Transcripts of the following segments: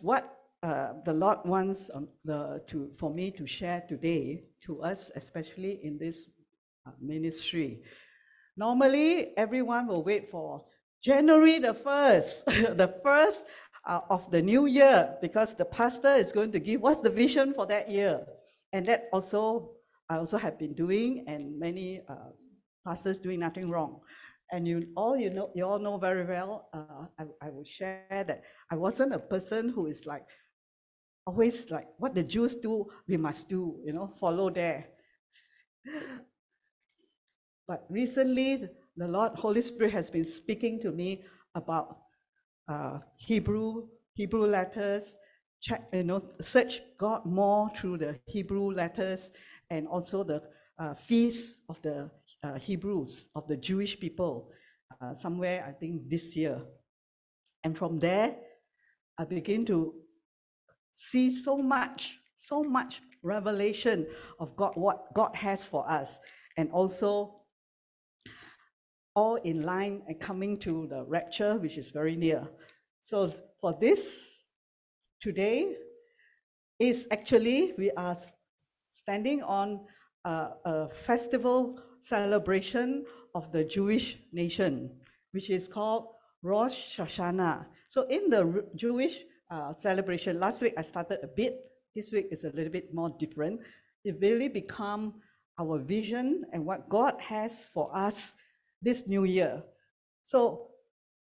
what uh, the Lord wants um, the, to, for me to share today to us, especially in this uh, ministry. Normally, everyone will wait for January the 1st, the first uh, of the new year, because the pastor is going to give what's the vision for that year. And that also, I also have been doing, and many uh, pastors doing nothing wrong. And you all you know, you all know very well. Uh, I, I will share that I wasn't a person who is like always like what the Jews do, we must do. You know, follow there. But recently, the Lord Holy Spirit has been speaking to me about uh, Hebrew Hebrew letters. Check, you know, search God more through the Hebrew letters and also the uh, feast of the uh, Hebrews, of the Jewish people, uh, somewhere, I think, this year. And from there, I begin to see so much, so much revelation of God, what God has for us, and also all in line and coming to the rapture, which is very near. So for this, today is actually, we are standing on a, a festival celebration of the Jewish nation, which is called Rosh Hashanah. So in the Jewish uh, celebration, last week I started a bit, this week is a little bit more different. It really become our vision and what God has for us this new year. So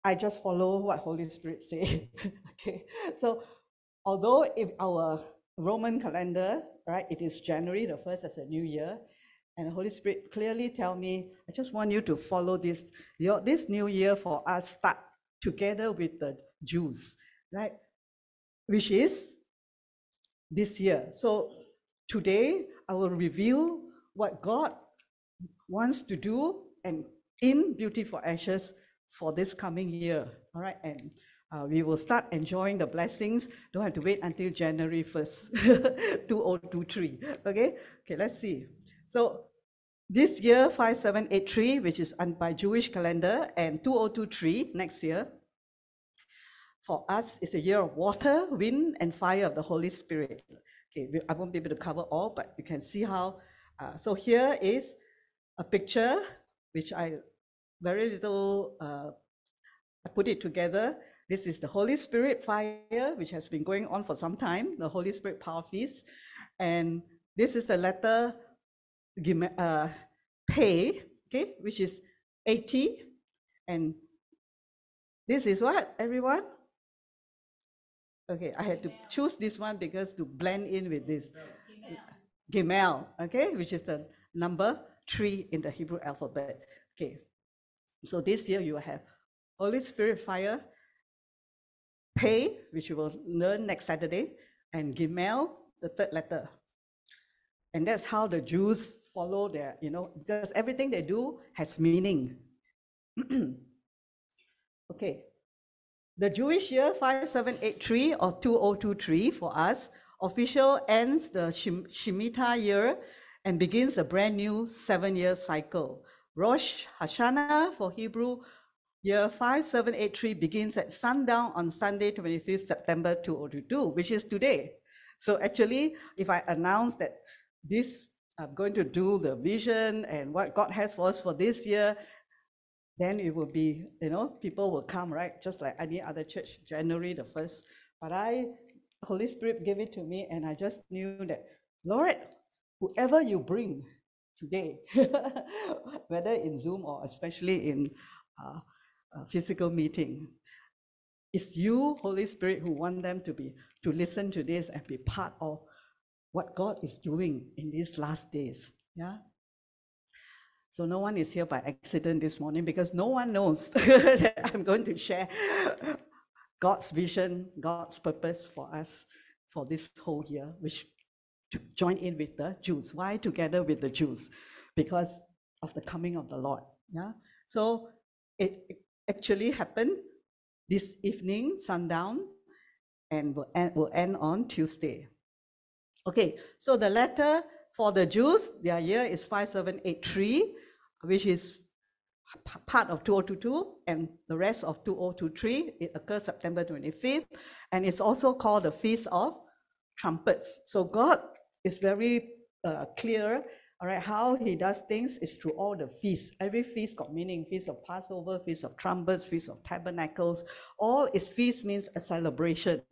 I just follow what Holy Spirit say. okay, so although if our Roman calendar, right, it is January the first as a new year, and the Holy Spirit clearly tell me, I just want you to follow this. Your, this new year for us start together with the Jews, right? Which is this year. So today I will reveal what God wants to do and in Beauty for Ashes for this coming year. All right, and uh, we will start enjoying the blessings. Don't have to wait until January 1st, 2023. Okay, okay, let's see. So this year, 5783, which is by Jewish calendar, and 2023 next year, for us is a year of water, wind, and fire of the Holy Spirit. Okay, I won't be able to cover all, but you can see how. Uh, so here is a picture which I very little, uh, I put it together. This is the Holy Spirit fire, which has been going on for some time, the Holy Spirit power feast. And this is the letter uh, pay, okay, which is 80. And this is what, everyone? Okay, I had to choose this one because to blend in with this. Gimel, okay, which is the number three in the Hebrew alphabet. Okay, so this year you have Holy Spirit fire, pay, which you will learn next Saturday, and Gimel, the third letter. And that's how the Jews follow their, you know, because everything they do has meaning. okay. The Jewish year 5783 or 2023 for us, official ends the Shemitah year and begins a brand new seven year cycle. Rosh Hashanah for Hebrew year 5783 begins at sundown on Sunday, 25th September 2022, which is today. So actually, if I announce that this, I'm going to do the vision and what God has for us for this year, then it will be, you know, people will come, right? Just like any other church, January the 1st. But I, Holy Spirit gave it to me and I just knew that, Lord, whoever you bring, today, whether in Zoom or especially in uh, physical meeting. It's you, Holy Spirit, who want them to be to listen to this and be part of what God is doing in these last days. Yeah. So no one is here by accident this morning because no one knows that I'm going to share God's vision, God's purpose for us for this whole year, which to join in with the Jews. Why together with the Jews? Because of the coming of the Lord. Yeah. So it actually happened this evening, sundown, and will end, will end on Tuesday. Okay, so the letter for the Jews, their year is 5783, which is part of 2022 and the rest of 2023. It occurs September 25th, and it's also called the Feast of Trumpets. So God is very uh, clear, all right, how he does things is through all the feasts. Every feast got meaning, feast of Passover, feast of trumpets, feast of tabernacles. All its feast means a celebration.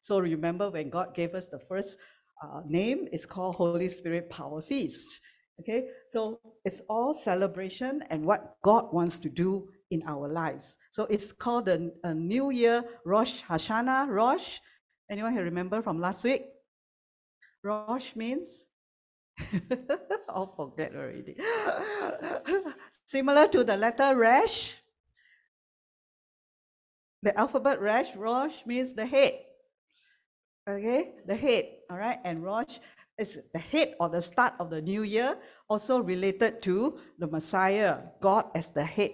So remember when God gave us the first uh, name, it's called Holy Spirit Power Feast. Okay, so it's all celebration and what God wants to do in our lives. So it's called the a New Year Rosh Hashanah. Rosh, anyone here remember from last week? Rosh means I'll forget already. Similar to the letter Resh, the alphabet Resh, Rosh means the head. Okay, the head. All right, and Rosh is the head or the start of the new year, also related to the Messiah, God as the head.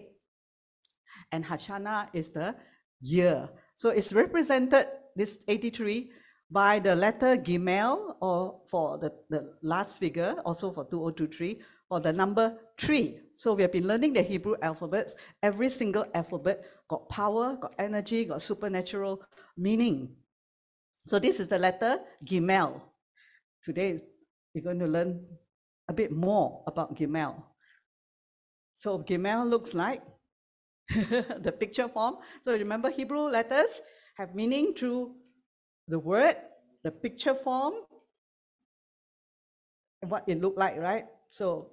And Hashanah is the year. So it's represented, this 83, by the letter Gimel, or for the, the last figure, also for 2023, or the number three. So we have been learning the Hebrew alphabets. Every single alphabet got power, got energy, got supernatural meaning. So this is the letter Gimel. Today, we're going to learn a bit more about Gimel. So Gimel looks like the picture form. So remember, Hebrew letters have meaning through the word, the picture form, and what it looked like, right? So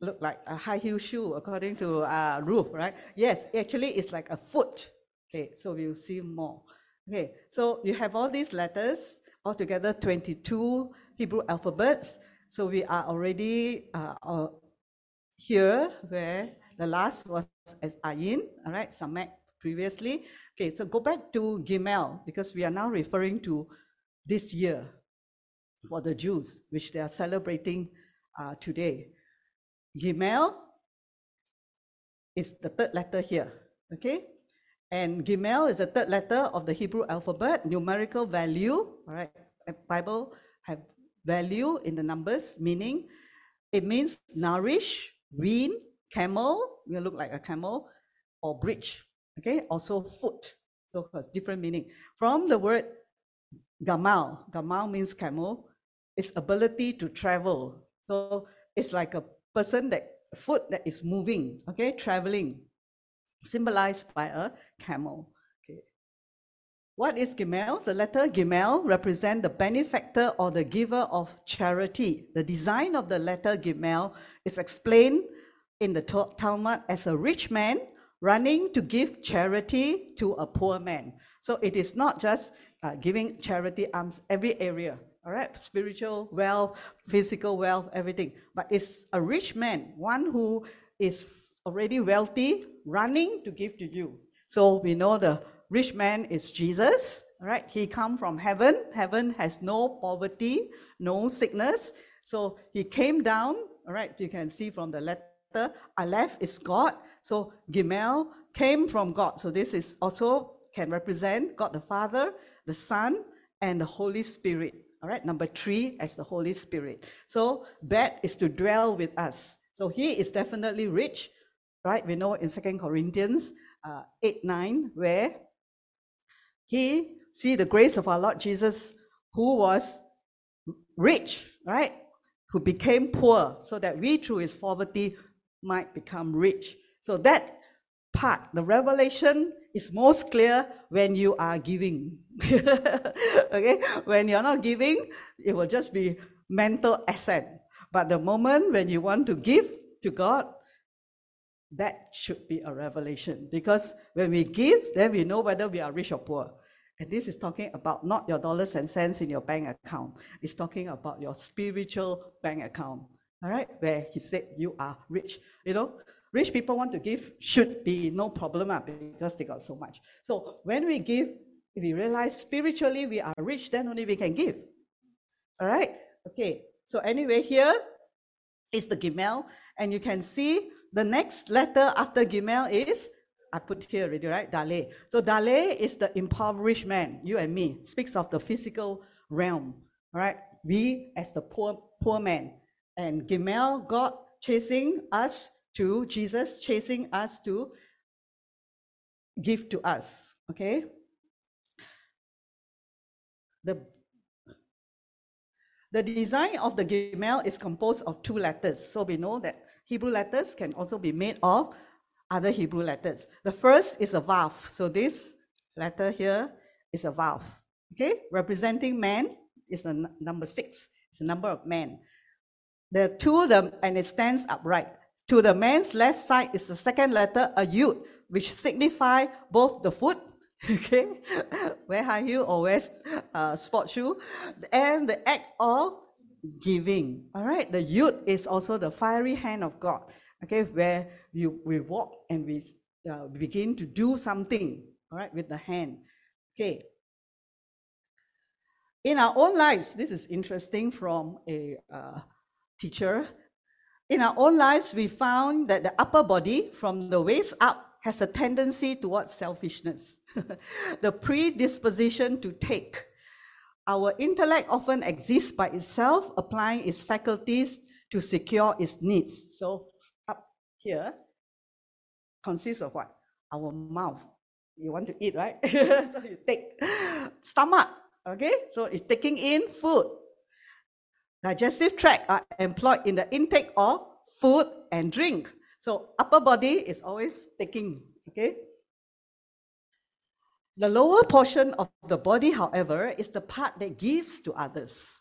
look like a high heel shoe according to uh, Ruth, right? Yes, actually it's like a foot. Okay, so we'll see more. Okay, so you have all these letters altogether 22 Hebrew alphabets. So we are already uh, uh, here where the last was as Ayin, all right, Samek previously. Okay, so go back to Gimel because we are now referring to this year for the Jews, which they are celebrating uh, today. Gimel is the third letter here, okay? And Gimel is the third letter of the Hebrew alphabet, numerical value. All right, Bible have value in the numbers, meaning it means nourish, wean, camel, will look like a camel, or bridge. Okay, also foot. So has different meaning. From the word gamal, gamal means camel, its ability to travel. So it's like a person that foot that is moving, okay, traveling symbolized by a camel. Okay. What is Gimel? The letter Gimel represents the benefactor or the giver of charity. The design of the letter Gimel is explained in the Talmud as a rich man running to give charity to a poor man. So it is not just uh, giving charity arms every area, all right, spiritual wealth, physical wealth, everything. But it's a rich man, one who is already wealthy, running to give to you. So we know the rich man is Jesus, right? He come from heaven. Heaven has no poverty, no sickness. So he came down, all right? You can see from the letter, Aleph is God. So Gimel came from God. So this is also can represent God the Father, the Son, and the Holy Spirit. All right, number three as the Holy Spirit. So that is to dwell with us. So he is definitely rich right? We know in Second Corinthians uh, 8 9, where he see the grace of our Lord Jesus, who was rich, right? Who became poor, so that we through his poverty might become rich. So that part, the revelation is most clear when you are giving. okay? When you're not giving, it will just be mental asset. But the moment when you want to give to God, that should be a revelation because when we give, then we know whether we are rich or poor. And this is talking about not your dollars and cents in your bank account. It's talking about your spiritual bank account. All right, where he said you are rich. You know, rich people want to give should be no problem uh, because they got so much. So when we give, if we realize spiritually we are rich, then only we can give. All right. Okay. So anyway, here is the Gimel, and you can see the next letter after Gimel is, I put here already, right? Dale. So Dale is the impoverished man, you and me, speaks of the physical realm, all right? We as the poor, poor man. And Gimel, God chasing us to Jesus chasing us to give to us. Okay? The, the design of the Gimel is composed of two letters. So we know that Hebrew letters can also be made of other Hebrew letters. The first is a Vav. So this letter here is a Vav. Okay? Representing man is a number six. It's the number of men. The two the and it stands upright. To the man's left side is the second letter, a yud, which signify both the foot, okay, wear high heel or wear uh, sport shoe, and the act of giving. All right, the yud is also the fiery hand of God, okay, where you we walk and we uh, begin to do something, all right, with the hand. Okay. In our own lives, this is interesting from a uh, teacher. In our own lives, we found that the upper body, from the waist up, has a tendency towards selfishness, the predisposition to take. Our intellect often exists by itself, applying its faculties to secure its needs. So, up here consists of what? Our mouth. You want to eat, right? so, you take stomach, okay? So, it's taking in food. Digestive tract are employed in the intake of food and drink. So upper body is always taking, okay? The lower portion of the body, however, is the part that gives to others.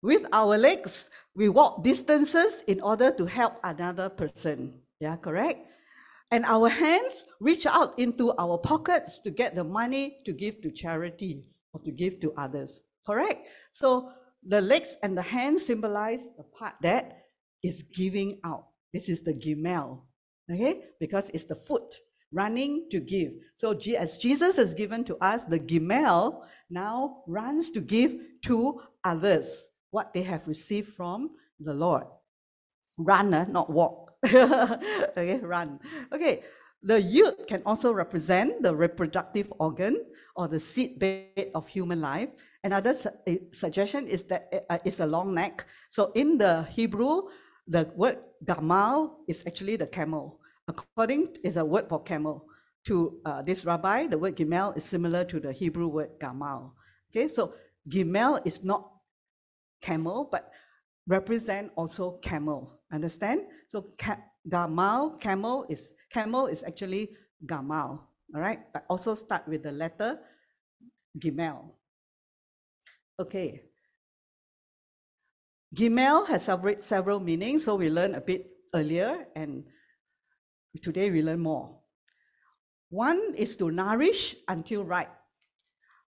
With our legs, we walk distances in order to help another person. Yeah, correct? And our hands reach out into our pockets to get the money to give to charity or to give to others. Correct? So the legs and the hands symbolize the part that is giving out. This is the gimel, okay? Because it's the foot running to give. So as Jesus has given to us, the gimel now runs to give to others what they have received from the Lord. Run, uh, not walk. okay, run. Okay, the yud can also represent the reproductive organ or the seed bed of human life. Another su- eh, suggestion is that uh, it's a long neck. So in the Hebrew, the word gamal is actually the camel. According is a word for camel. To uh, this rabbi, the word gimel is similar to the Hebrew word gamal. Okay, so gimel is not camel, but represent also camel. Understand? So ca- gamal, camel is camel is actually gamal. All right, but also start with the letter gimel. Okay, Gimel has several meanings, so we learned a bit earlier, and today we learn more. One is to nourish until ripe.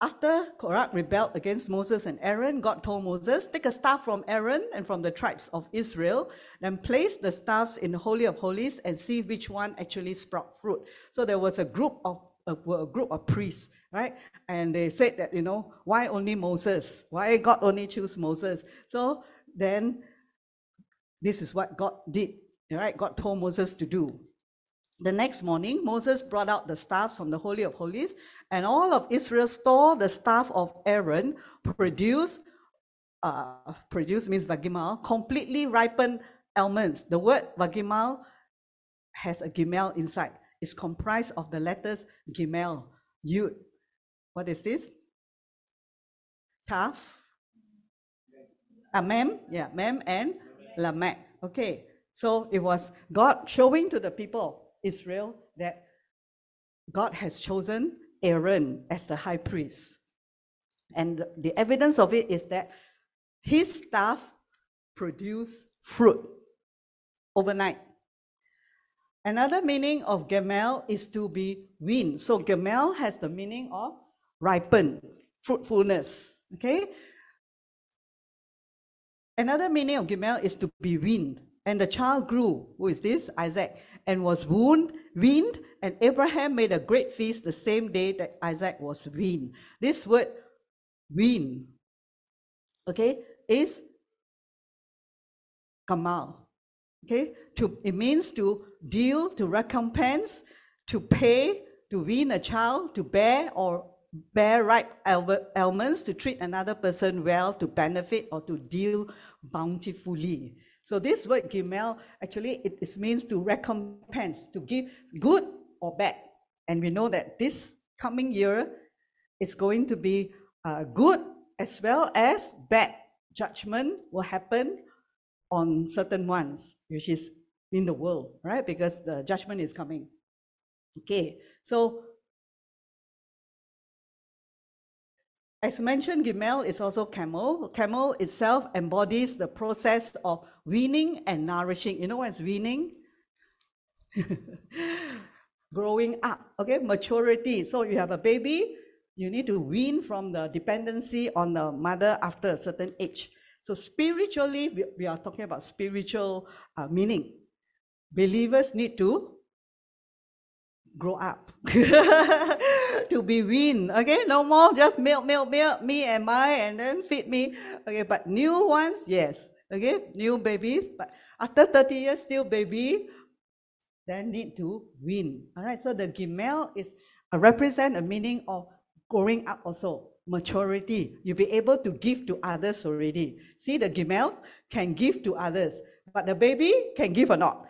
After Korah rebelled against Moses and Aaron, God told Moses, Take a staff from Aaron and from the tribes of Israel, then place the staffs in the Holy of Holies and see which one actually sprout fruit. So there was a group of a, a group of priests, right? And they said that, you know, why only Moses? Why God only choose Moses? So then this is what God did, right? God told Moses to do. The next morning, Moses brought out the staffs from the Holy of Holies, and all of Israel stole the staff of Aaron, produced, uh, produce means vagimal, completely ripened almonds. The word vagimal has a gimel inside. It's comprised of the letters gimel, yud. What is this? Taf, uh, Mem, yeah, Mem and Lamech. Okay, so it was God showing to the people, Israel, that God has chosen Aaron as the high priest. And the evidence of it is that his staff produced fruit overnight. Another meaning of Gemel is to be weaned. So Gemel has the meaning of ripen, fruitfulness. Okay, Another meaning of Gimel is to be weaned. And the child grew, who is this? Isaac, and was wound, weaned, and Abraham made a great feast the same day that Isaac was weaned. This word, wean, okay, is kamal. Okay, to it means to deal, to recompense, to pay, to wean a child, to bear or bear ripe almonds, to treat another person well, to benefit or to deal bountifully. So this word gimel actually it, it means to recompense, to give good or bad. And we know that this coming year is going to be uh, good as well as bad. Judgment will happen on certain ones, which is in the world, right? Because the judgment is coming. Okay, so As mentioned, Gimel is also camel. Camel itself embodies the process of weaning and nourishing. You know what's weaning? Growing up, okay, maturity. So you have a baby, you need to wean from the dependency on the mother after a certain age. So spiritually, we, we are talking about spiritual uh, meaning. Believers need to grow up to be weaned okay no more just milk milk milk me and my and then feed me. Okay but new ones yes. Okay new babies but after 30 years still baby then need to wean all right so the gimel is uh, represent a meaning of growing up also maturity you'll be able to give to others already see the gimel can give to others but the baby can give or not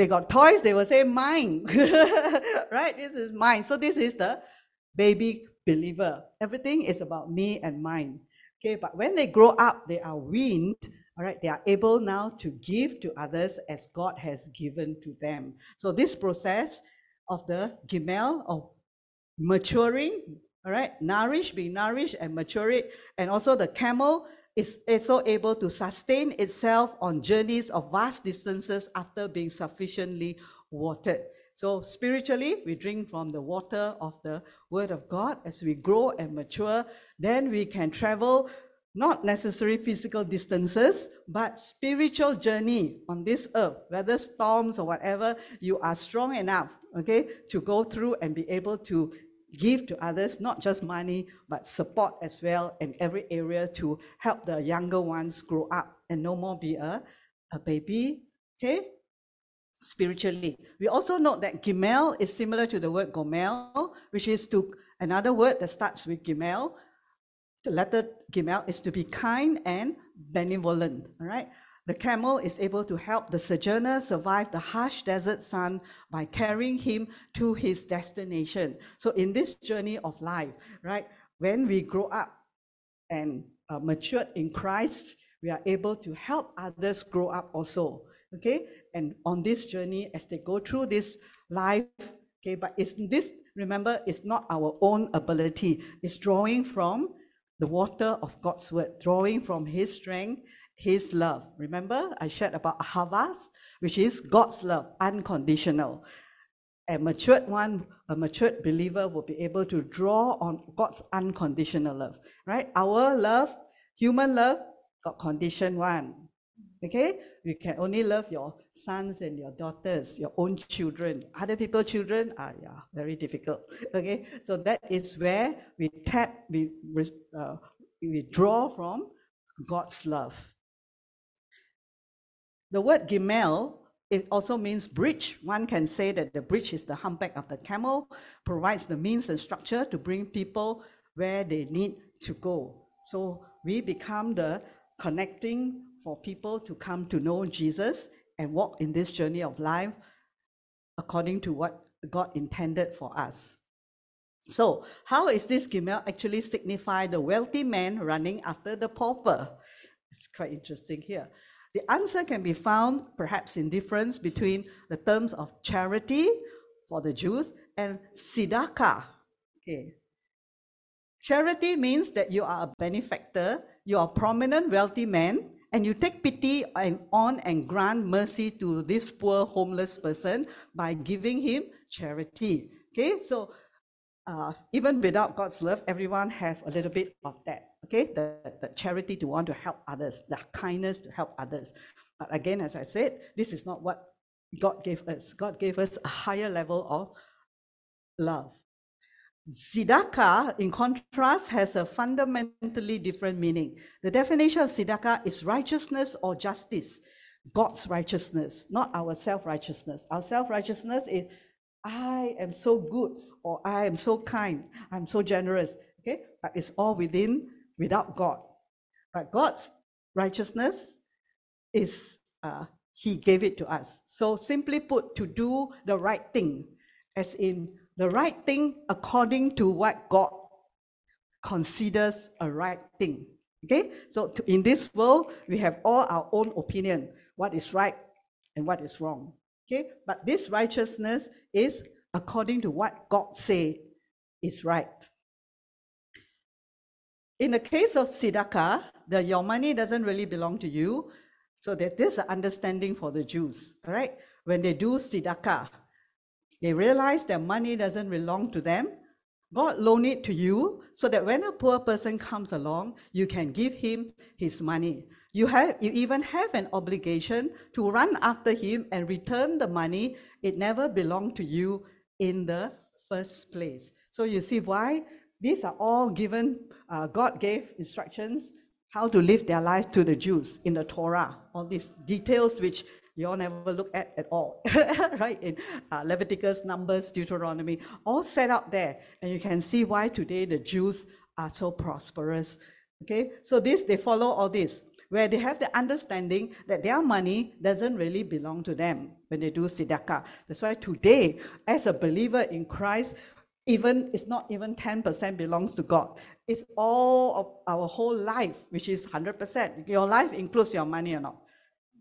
they got toys, they will say, mine. right? This is mine. So this is the baby believer. Everything is about me and mine. Okay, but when they grow up, they are weaned. All right, they are able now to give to others as God has given to them. So this process of the gimel of maturing, all right, nourish, being nourished and mature it. and also the camel is also able to sustain itself on journeys of vast distances after being sufficiently watered. So, spiritually, we drink from the water of the Word of God as we grow and mature. Then we can travel not necessary physical distances, but spiritual journey on this earth, whether storms or whatever, you are strong enough, okay, to go through and be able to give to others, not just money, but support as well in every area to help the younger ones grow up and no more be a, a baby. Okay? Spiritually. We also note that Gimel is similar to the word Gomel, which is to another word that starts with Gimel. The letter Gimel is to be kind and benevolent. All right. The camel is able to help the sojourner survive the harsh desert sun by carrying him to his destination. So, in this journey of life, right, when we grow up and uh, matured in Christ, we are able to help others grow up also. Okay, and on this journey, as they go through this life, okay, but it's this, remember, it's not our own ability, it's drawing from the water of God's word, drawing from His strength his love. Remember, I shared about Ahavas, which is God's love, unconditional. A matured one, a matured believer will be able to draw on God's unconditional love, right? Our love, human love, got condition one. Okay? You can only love your sons and your daughters, your own children. Other people's children are yeah, very difficult. Okay? So that is where we tap, we, uh, we draw from God's love. The word gimel, it also means bridge. One can say that the bridge is the humpback of the camel, provides the means and structure to bring people where they need to go. So we become the connecting for people to come to know Jesus and walk in this journey of life according to what God intended for us. So, how is this Gimel actually signify the wealthy man running after the pauper? It's quite interesting here. The answer can be found perhaps in difference between the terms of charity for the Jews and tzedakah. Okay. Charity means that you are a benefactor, you are a prominent wealthy man, and you take pity and on and grant mercy to this poor homeless person by giving him charity. Okay, so uh, even without God's love, everyone have a little bit of that okay, the, the charity to want to help others, the kindness to help others. But again, as I said, this is not what God gave us. God gave us a higher level of love. Tzedakah, in contrast, has a fundamentally different meaning. The definition of tzedakah is righteousness or justice, God's righteousness, not our self righteousness. Our self righteousness is, I am so good, or I am so kind, I'm so generous. Okay, but it's all within without God. But God's righteousness is uh, he gave it to us. So simply put, to do the right thing, as in the right thing according to what God considers a right thing. Okay, so to, in this world, we have all our own opinion, what is right and what is wrong. Okay, but this righteousness is according to what God say is right. In the case of tzedakah, the your money doesn't really belong to you. So that there's an understanding for the Jews. Right. When they do tzedakah, they realize their money doesn't belong to them. God loaned it to you so that when a poor person comes along, you can give him his money. You have you even have an obligation to run after him and return the money. It never belonged to you in the first place. So you see why these are all given, uh, God gave instructions how to live their life to the Jews in the Torah. All these details which you all never look at at all, right? In uh, Leviticus, Numbers, Deuteronomy, all set out there. And you can see why today the Jews are so prosperous. Okay, so this, they follow all this, where they have the understanding that their money doesn't really belong to them when they do tzedakah. That's why today, as a believer in Christ, even it's not even 10% belongs to God. It's all of our whole life, which is 100%. Your life includes your money or not.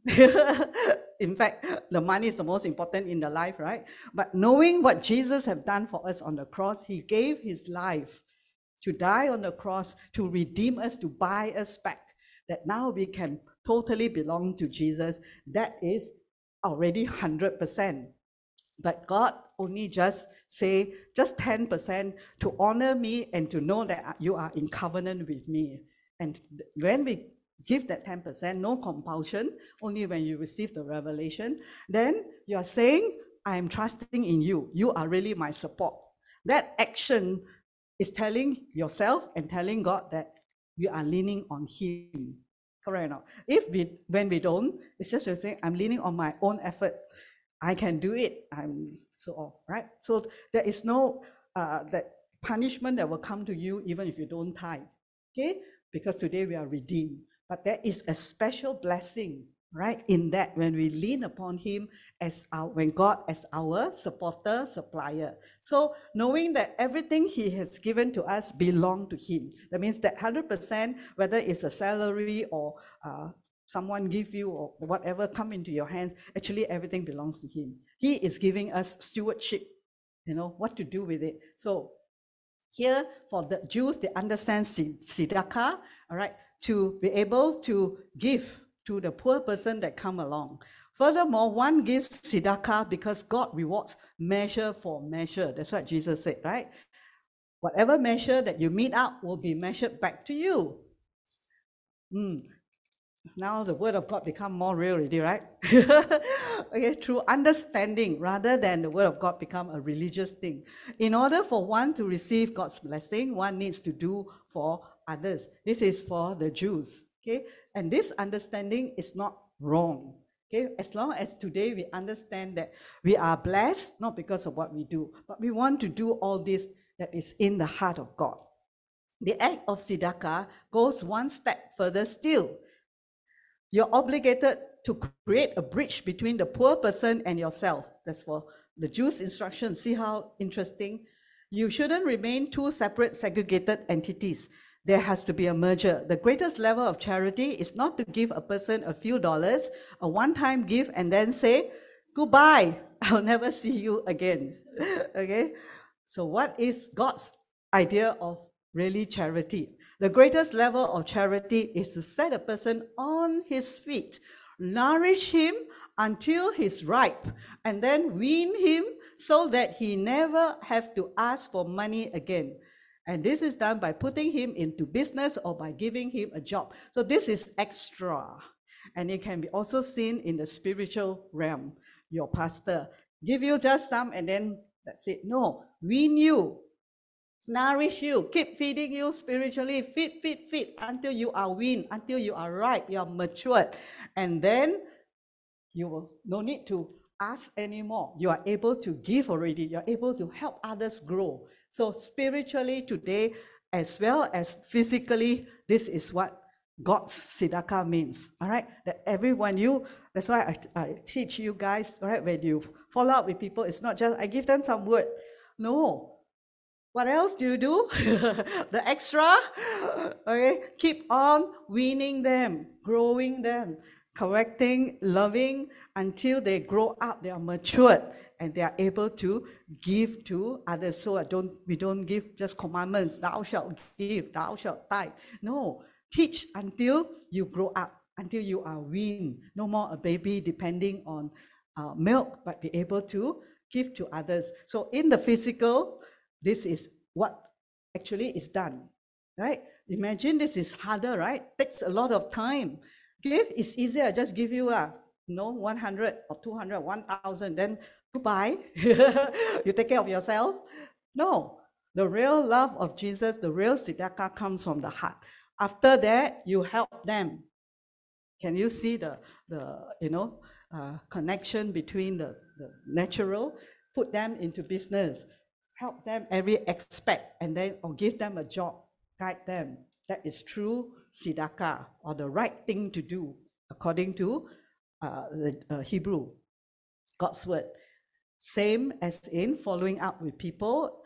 in fact, the money is the most important in the life, right? But knowing what Jesus have done for us on the cross, he gave his life to die on the cross to redeem us, to buy us back, that now we can totally belong to Jesus. That is already 100%. But God only just say just 10% to honor me and to know that you are in covenant with me. And when we give that 10%, no compulsion, only when you receive the revelation, then you are saying, I am trusting in you. You are really my support. That action is telling yourself and telling God that you are leaning on Him. Correct or not? If we, when we don't, it's just you saying, I'm leaning on my own effort. I can do it. I'm so on, right? So there is no uh, that punishment that will come to you even if you don't tithe. Okay? Because today we are redeemed. But there is a special blessing, right? In that when we lean upon Him as our when God as our supporter, supplier. So knowing that everything He has given to us belong to Him. That means that 100%, whether it's a salary or uh, someone give you or whatever come into your hands, actually everything belongs to him. He is giving us stewardship, you know, what to do with it. So here for the Jews, they understand tzedakah, all right, to be able to give to the poor person that come along. Furthermore, one gives tzedakah because God rewards measure for measure. That's what Jesus said, right? Whatever measure that you meet up will be measured back to you. Mm now the word of God become more real already, right? okay, through understanding rather than the word of God become a religious thing. In order for one to receive God's blessing, one needs to do for others. This is for the Jews. Okay, and this understanding is not wrong. Okay, as long as today we understand that we are blessed not because of what we do, but we want to do all this that is in the heart of God. The act of tzedakah goes one step further still you're obligated to create a bridge between the poor person and yourself. That's for the Jews' instruction. See how interesting? You shouldn't remain two separate, segregated entities. There has to be a merger. The greatest level of charity is not to give a person a few dollars, a one time gift, and then say, Goodbye, I'll never see you again. okay? So, what is God's idea of really charity? The greatest level of charity is to set a person on his feet, nourish him until he's ripe, and then wean him so that he never have to ask for money again. And this is done by putting him into business or by giving him a job. So this is extra. And it can be also seen in the spiritual realm. Your pastor give you just some and then that's it. No, wean you nourish you, keep feeding you spiritually, feed, feed, feed until you are weaned, until you are ripe, you are matured. And then you will no need to ask anymore. You are able to give already. You're able to help others grow. So spiritually today, as well as physically, this is what God's tzedakah means. All right, that everyone you. That's why I, I teach you guys. All right, when you follow up with people, it's not just I give them some word. No. What else do you do? the extra. Okay, keep on winning them, growing them, correcting, loving until they grow up, they are matured, and they are able to give to others. So I don't we don't give just commandments, thou shalt give, thou shalt tithe. No, teach until you grow up, until you are weaned. No more a baby depending on uh, milk, but be able to give to others. So in the physical, this is what actually is done, right? Imagine this is harder, right? Takes a lot of time. Okay, it's easier. Just give you a you know 100 or 200, 1,000, then goodbye. you take care of yourself. No, the real love of Jesus, the real tzedakah comes from the heart. After that, you help them. Can you see the, the you know, uh, connection between the, the natural? Put them into business, help them every aspect, and then or give them a job, guide them. That is true tzedakah, or the right thing to do according to uh, the uh, Hebrew, God's word. Same as in following up with people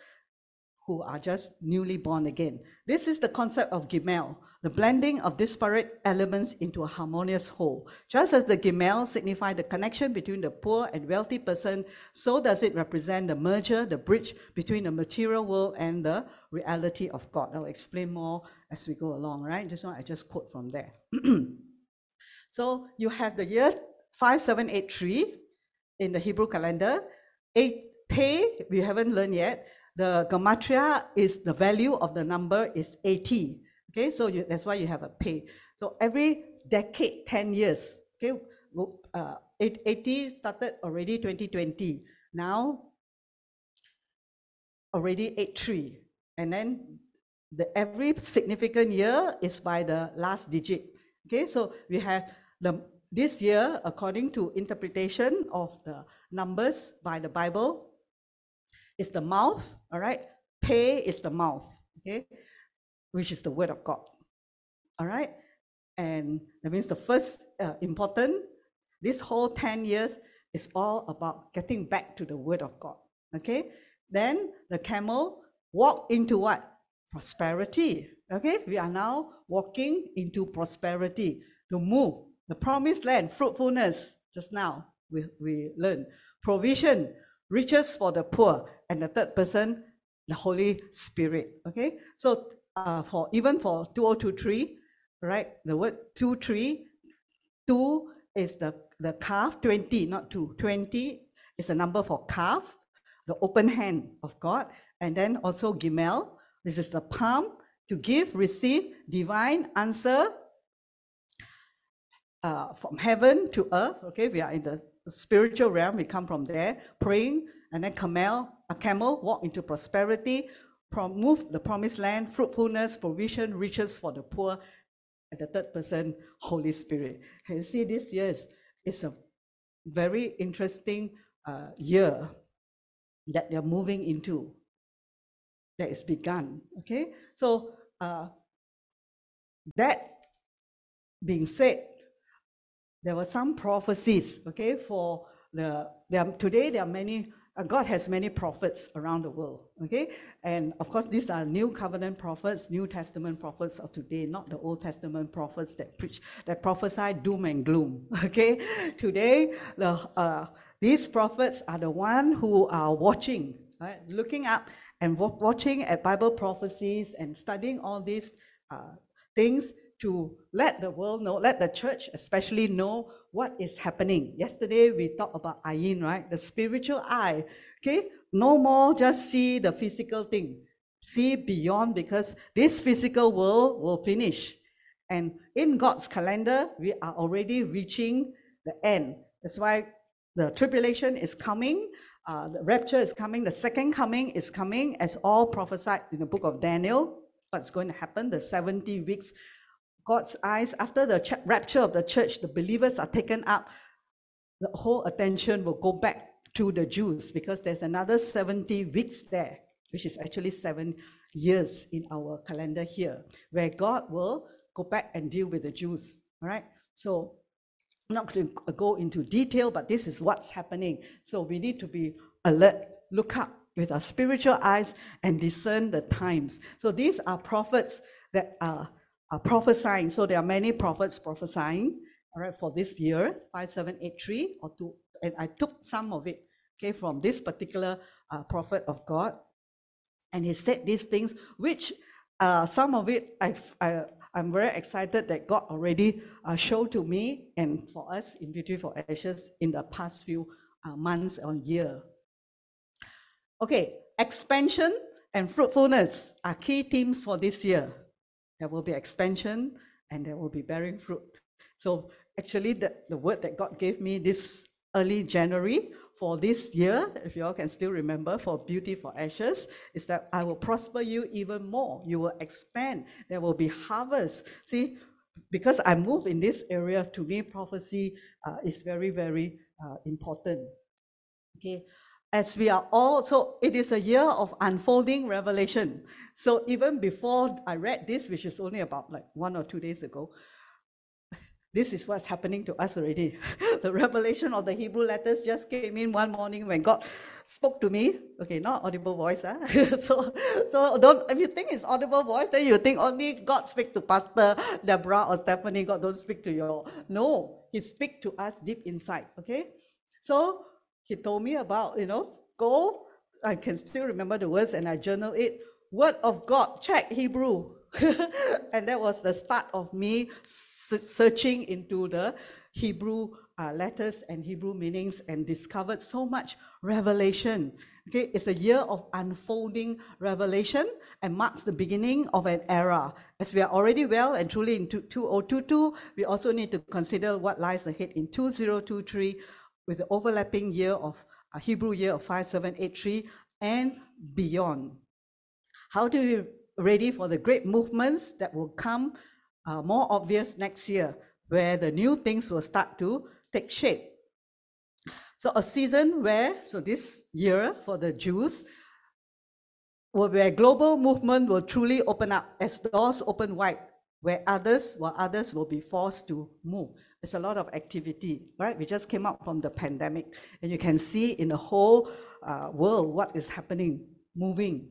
who are just newly born again. This is the concept of Gimel, the blending of disparate elements into a harmonious whole. Just as the Gimel signify the connection between the poor and wealthy person, so does it represent the merger, the bridge between the material world and the reality of God. I'll explain more as we go along, right? Just one I just quote from there. so you have the year 5783 in the Hebrew calendar. Eight, pay, we haven't learned yet the gematria is the value of the number is 80. Okay, so you, that's why you have a pay. So every decade, 10 years, okay, uh, 80 started already 2020. Now, already 83. And then the every significant year is by the last digit. Okay, so we have the this year, according to interpretation of the numbers by the Bible, is the mouth, all right? Pay is the mouth, okay? Which is the word of God, all right? And that means the first uh, important, this whole 10 years is all about getting back to the word of God, okay? Then the camel walk into what? Prosperity, okay? We are now walking into prosperity to move. The promised land, fruitfulness, just now we, we learned. Provision, riches for the poor, and the third person, the Holy Spirit. Okay, so uh, for even for 2023, right? The word two, three, two is the, the calf, 20, not two. 20 is the number for calf, the open hand of God, and then also Gimel. This is the palm to give, receive, divine answer uh, from heaven to earth. Okay, we are in the spiritual realm. We come from there, praying, and then camel, a camel walk into prosperity, move the promised land, fruitfulness, provision, riches for the poor, and the third person, Holy Spirit. Can you see this year is, a very interesting uh, year that they're moving into, that is begun. Okay, so uh, that being said, there were some prophecies. Okay, for the there today there are many God has many prophets around the world, okay? And of course, these are New Covenant prophets, New Testament prophets of today, not the Old Testament prophets that preach, that prophesy doom and gloom, okay? Today, the, uh, these prophets are the one who are watching, right? Looking up and watching at Bible prophecies and studying all these uh, things to let the world know, let the church especially know what is happening. Yesterday we talked about ayin, right? The spiritual eye. Okay, no more just see the physical thing. See beyond because this physical world will finish. And in God's calendar, we are already reaching the end. That's why the tribulation is coming, uh, the rapture is coming, the second coming is coming, as all prophesied in the book of Daniel. What's going to happen? The 70 weeks God's eyes, after the rapture of the church, the believers are taken up, the whole attention will go back to the Jews because there's another 70 weeks there, which is actually seven years in our calendar here, where God will go back and deal with the Jews. All right. So I'm not going to go into detail, but this is what's happening. So we need to be alert, look up with our spiritual eyes and discern the times. So these are prophets that are, are prophesying. So there are many prophets prophesying, all right, for this year, 5783 or two. And I took some of it, okay, from this particular uh, prophet of God. And he said these things, which uh, some of it I, I, I'm very excited that God already uh, showed to me and for us in Beauty for Ashes in the past few uh, months or year. Okay, expansion and fruitfulness are key themes for this year. There will be expansion and there will be bearing fruit. So actually the, the word that God gave me this early January for this year, if you all can still remember, for Beauty for Ashes, is that I will prosper you even more. You will expand. There will be harvest. See, because I move in this area, to me, prophecy uh, is very, very uh, important. Okay, as we are all, so it is a year of unfolding revelation. So even before I read this, which is only about like one or two days ago, this is what's happening to us already. the revelation of the Hebrew letters just came in one morning when God spoke to me. Okay, not audible voice. Huh? Ah. so, so don't if you think it's audible voice, then you think only God speak to Pastor Deborah or Stephanie. God don't speak to you. No, He speak to us deep inside. Okay, so He told me about you know go. I can still remember the words and I journal it. Word of God, check Hebrew. and that was the start of me searching into the Hebrew uh, letters and Hebrew meanings and discovered so much revelation. Okay, it's a year of unfolding revelation and marks the beginning of an era. As we are already well and truly in 2022, we also need to consider what lies ahead in 2023 with the overlapping year of a Hebrew year of 5783 and beyond. How do we ready for the great movements that will come uh, more obvious next year, where the new things will start to take shape. So a season where, so this year for the Jews, where global movement will truly open up as doors open wide, where others, while others will be forced to move. There's a lot of activity, right? We just came out from the pandemic, and you can see in the whole uh, world what is happening, moving.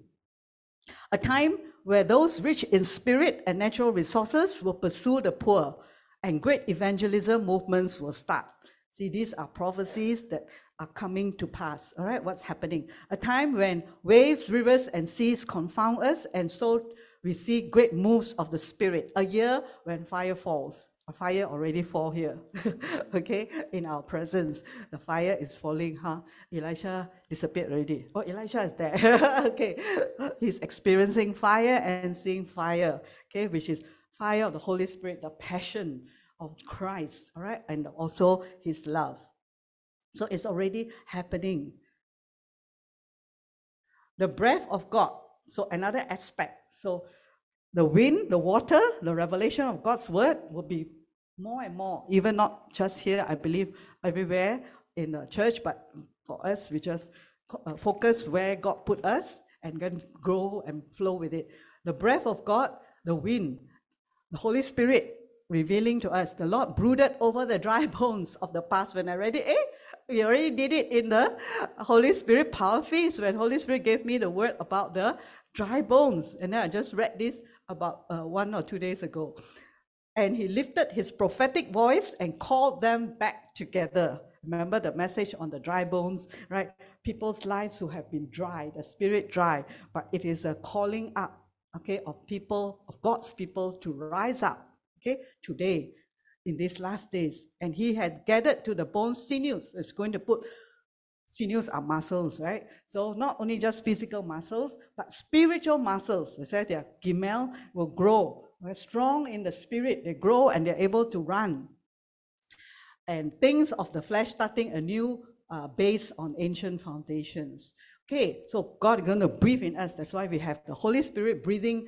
A time where those rich in spirit and natural resources will pursue the poor, and great evangelism movements will start. See, these are prophecies that are coming to pass. All right, what's happening? A time when waves, rivers, and seas confound us, and so we see great moves of the Spirit. A year when fire falls a fire already fall here, okay, in our presence. The fire is falling, huh? Elisha disappeared already. Oh, Elisha is there. okay, he's experiencing fire and seeing fire, okay, which is fire of the Holy Spirit, the passion of Christ, all right, and also his love. So it's already happening. The breath of God. So another aspect. So the wind, the water, the revelation of God's word will be more and more, even not just here, I believe everywhere in the church, but for us, we just uh, focus where God put us and then grow and flow with it. The breath of God, the wind, the Holy Spirit revealing to us. The Lord brooded over the dry bones of the past. When I read it, eh, we already did it in the Holy Spirit power feast when Holy Spirit gave me the word about the dry bones. And then I just read this about uh, one or two days ago. And he lifted his prophetic voice and called them back together. Remember the message on the dry bones, right? People's lives who have been dry, the spirit dry, but it is a calling up, okay, of people, of God's people to rise up, okay, today in these last days. And he had gathered to the bones sinews. It's going to put sinews are muscles, right? So not only just physical muscles, but spiritual muscles. They said their gimel will grow. They're strong in the spirit. They grow and they're able to run. And things of the flesh starting a new uh, base on ancient foundations. Okay, so God is going to breathe in us. That's why we have the Holy Spirit breathing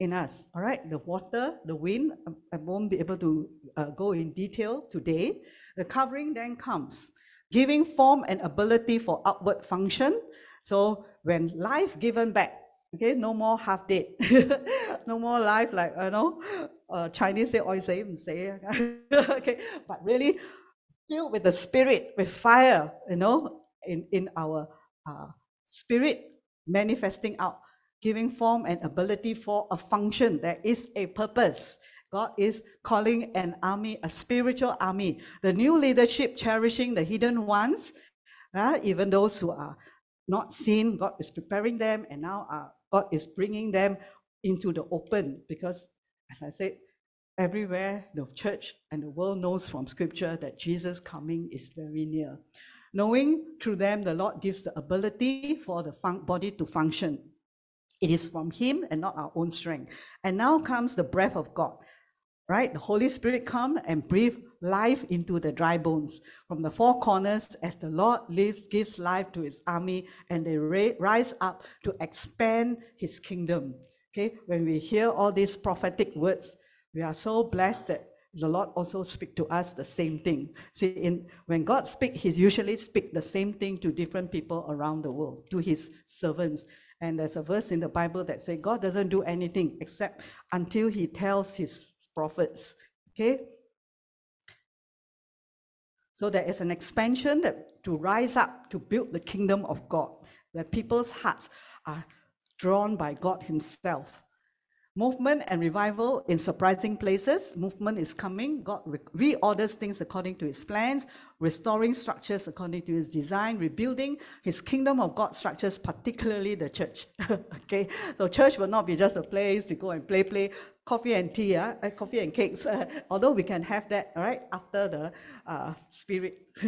in us. All right, the water, the wind. I won't be able to uh, go in detail today. The covering then comes giving form and ability for outward function. So when life given back, okay, no more half dead, no more life like you know, uh, Chinese say oi say, say. okay, but really filled with the spirit, with fire, you know, in, in our uh, spirit manifesting out, giving form and ability for a function. There is a purpose. God is calling an army, a spiritual army. The new leadership cherishing the hidden ones, uh, even those who are not seen, God is preparing them, and now uh, God is bringing them into the open because, as I said, everywhere the church and the world knows from scripture that Jesus coming is very near. Knowing through them, the Lord gives the ability for the body to function. It is from Him and not our own strength. And now comes the breath of God, right? The Holy Spirit come and breathe life into the dry bones from the four corners as the Lord lives, gives life to His army, and they rise up to expand His kingdom. Okay, when we hear all these prophetic words, we are so blessed that the Lord also speak to us the same thing. See, in when God speak, He usually speak the same thing to different people around the world, to His servants. And there's a verse in the Bible that say God doesn't do anything except until He tells His prophets. Okay. So there is an expansion that to rise up to build the kingdom of God, where people's hearts are drawn by God Himself. Movement and revival in surprising places. Movement is coming. God re- reorders things according to his plans, restoring structures according to his design, rebuilding his kingdom of God structures, particularly the church. okay, so church will not be just a place to go and play, play coffee and tea, uh, coffee and cakes. Uh, although we can have that, right, after the uh, spirit.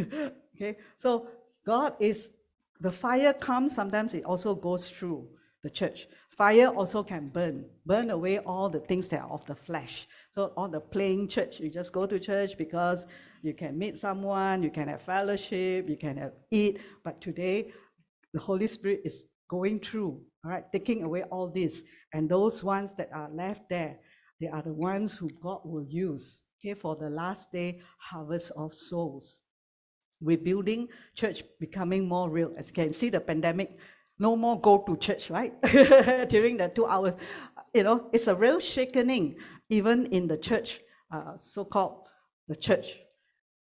okay, so God is the fire comes. Sometimes it also goes through the church. Fire also can burn, burn away all the things that are of the flesh. So all the plain church, you just go to church because you can meet someone, you can have fellowship, you can have eat. But today, the Holy Spirit is going through, all right, taking away all this. And those ones that are left there, they are the ones who God will use, okay, for the last day harvest of souls rebuilding church becoming more real as you can see the pandemic no more go to church, right? During the two hours. You know, it's a real shaking, even in the church, uh, so called the church,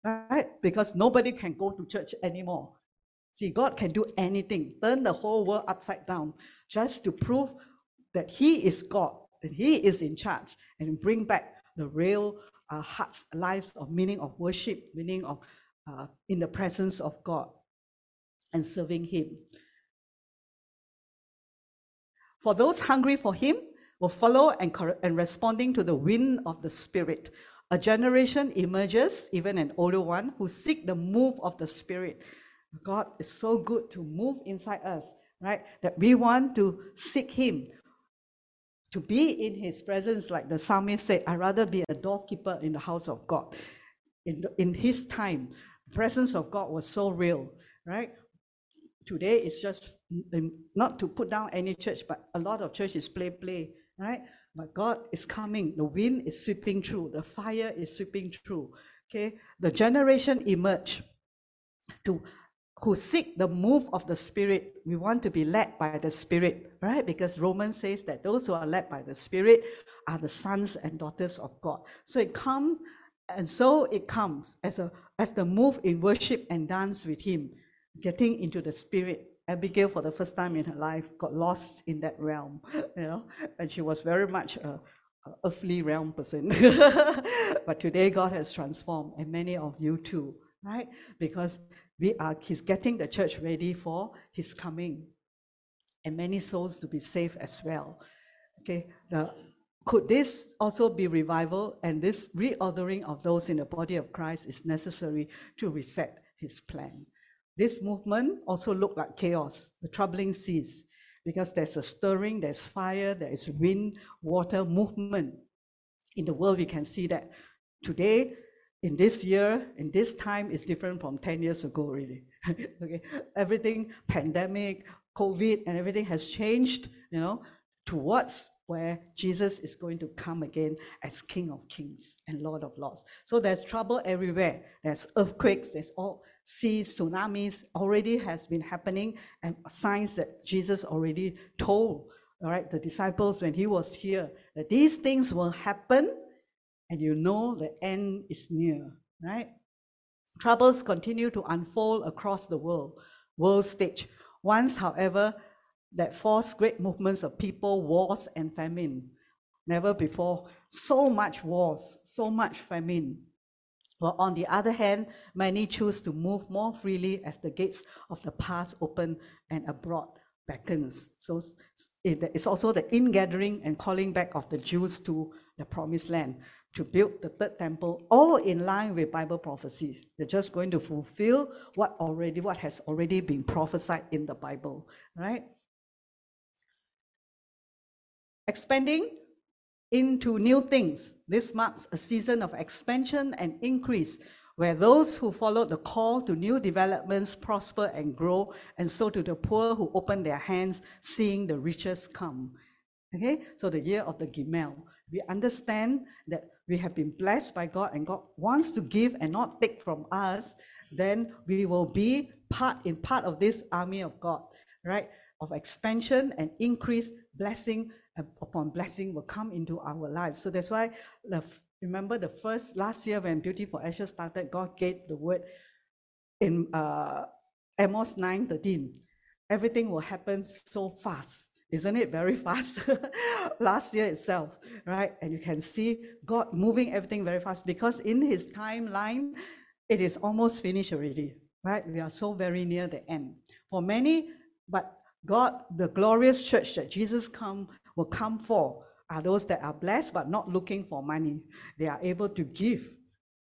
right? Because nobody can go to church anymore. See, God can do anything, turn the whole world upside down just to prove that He is God, that He is in charge, and bring back the real uh, hearts, lives of meaning of worship, meaning of uh, in the presence of God and serving Him. For those hungry for him will follow and, and responding to the wind of the Spirit. A generation emerges, even an older one, who seek the move of the Spirit. God is so good to move inside us, right? That we want to seek Him, to be in His presence, like the psalmist said, I'd rather be a doorkeeper in the house of God. In, the, in His time, presence of God was so real, right? Today it's just not to put down any church, but a lot of churches play, play, right? But God is coming. The wind is sweeping through. The fire is sweeping through. Okay, the generation emerge to who seek the move of the Spirit. We want to be led by the Spirit, right? Because Romans says that those who are led by the Spirit are the sons and daughters of God. So it comes, and so it comes as a as the move in worship and dance with Him getting into the spirit. Abigail, for the first time in her life, got lost in that realm, you know, and she was very much a, a earthly realm person. but today, God has transformed, and many of you too, right? Because we are, He's getting the church ready for His coming, and many souls to be saved as well. Okay, now, could this also be revival? And this reordering of those in the body of Christ is necessary to reset His plan. This movement also looked like chaos, the troubling seas, because there's a stirring, there's fire, there is wind, water, movement. In the world, we can see that today, in this year, in this time, is different from 10 years ago, really. okay, everything, pandemic, COVID, and everything has changed, you know, towards where Jesus is going to come again as King of Kings and Lord of Lords. So there's trouble everywhere. There's earthquakes, there's all seas, tsunamis already has been happening, and signs that Jesus already told, all right, the disciples when he was here, that these things will happen and you know the end is near, right? Troubles continue to unfold across the world, world stage. Once, however, that forced great movements of people, wars, and famine. Never before, so much wars, so much famine. Well, on the other hand, many choose to move more freely as the gates of the past open and abroad beckons. So it's also the ingathering and calling back of the Jews to the promised land to build the third temple, all in line with Bible prophecy. They're just going to fulfill what already what has already been prophesied in the Bible, right? Expanding into new things. This marks a season of expansion and increase where those who follow the call to new developments prosper and grow, and so to the poor who open their hands, seeing the riches come. Okay, so the year of the Gimel. We understand that we have been blessed by God and God wants to give and not take from us, then we will be part in part of this army of God, right? Of expansion and increase, blessing upon blessing will come into our lives. So that's why the Remember the first last year when Beauty for Ashes started, God gave the word in uh, Amos 9 13. Everything will happen so fast. Isn't it very fast? last year itself, right? And you can see God moving everything very fast because in his timeline, it is almost finished already, right? We are so very near the end. For many, but God, the glorious church that Jesus come will come for are those that are blessed but not looking for money. They are able to give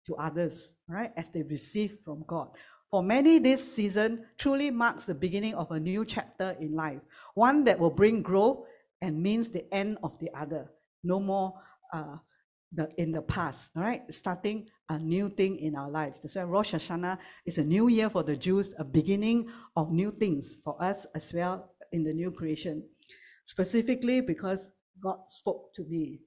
to others, right, as they receive from God. For many, this season truly marks the beginning of a new chapter in life, one that will bring growth and means the end of the other. No more uh, the, in the past, all right? Starting a new thing in our lives. That's why Rosh Hashanah is a new year for the Jews, a beginning of new things for us as well in the new creation. Specifically because God spoke to me.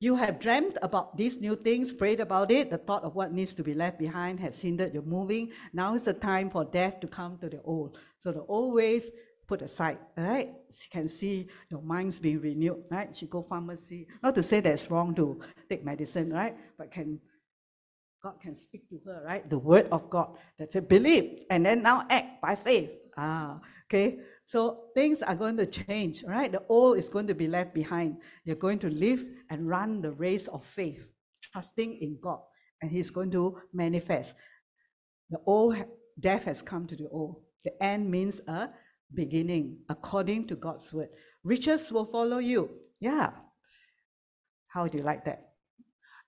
You have dreamt about these new things, prayed about it. The thought of what needs to be left behind has hindered your moving. Now is the time for death to come to the old. So the old ways put aside, right? She can see your mind's being renewed, right? She go pharmacy. Not to say that it's wrong to take medicine, right? But can God can speak to her, right? The word of God that said believe and then now act by faith. Ah, okay. So things are going to change, right? The old is going to be left behind. You're going to live and run the race of faith, trusting in God, and He's going to manifest. The old death has come to the old. The end means a beginning, according to God's word. Riches will follow you. Yeah. How do you like that?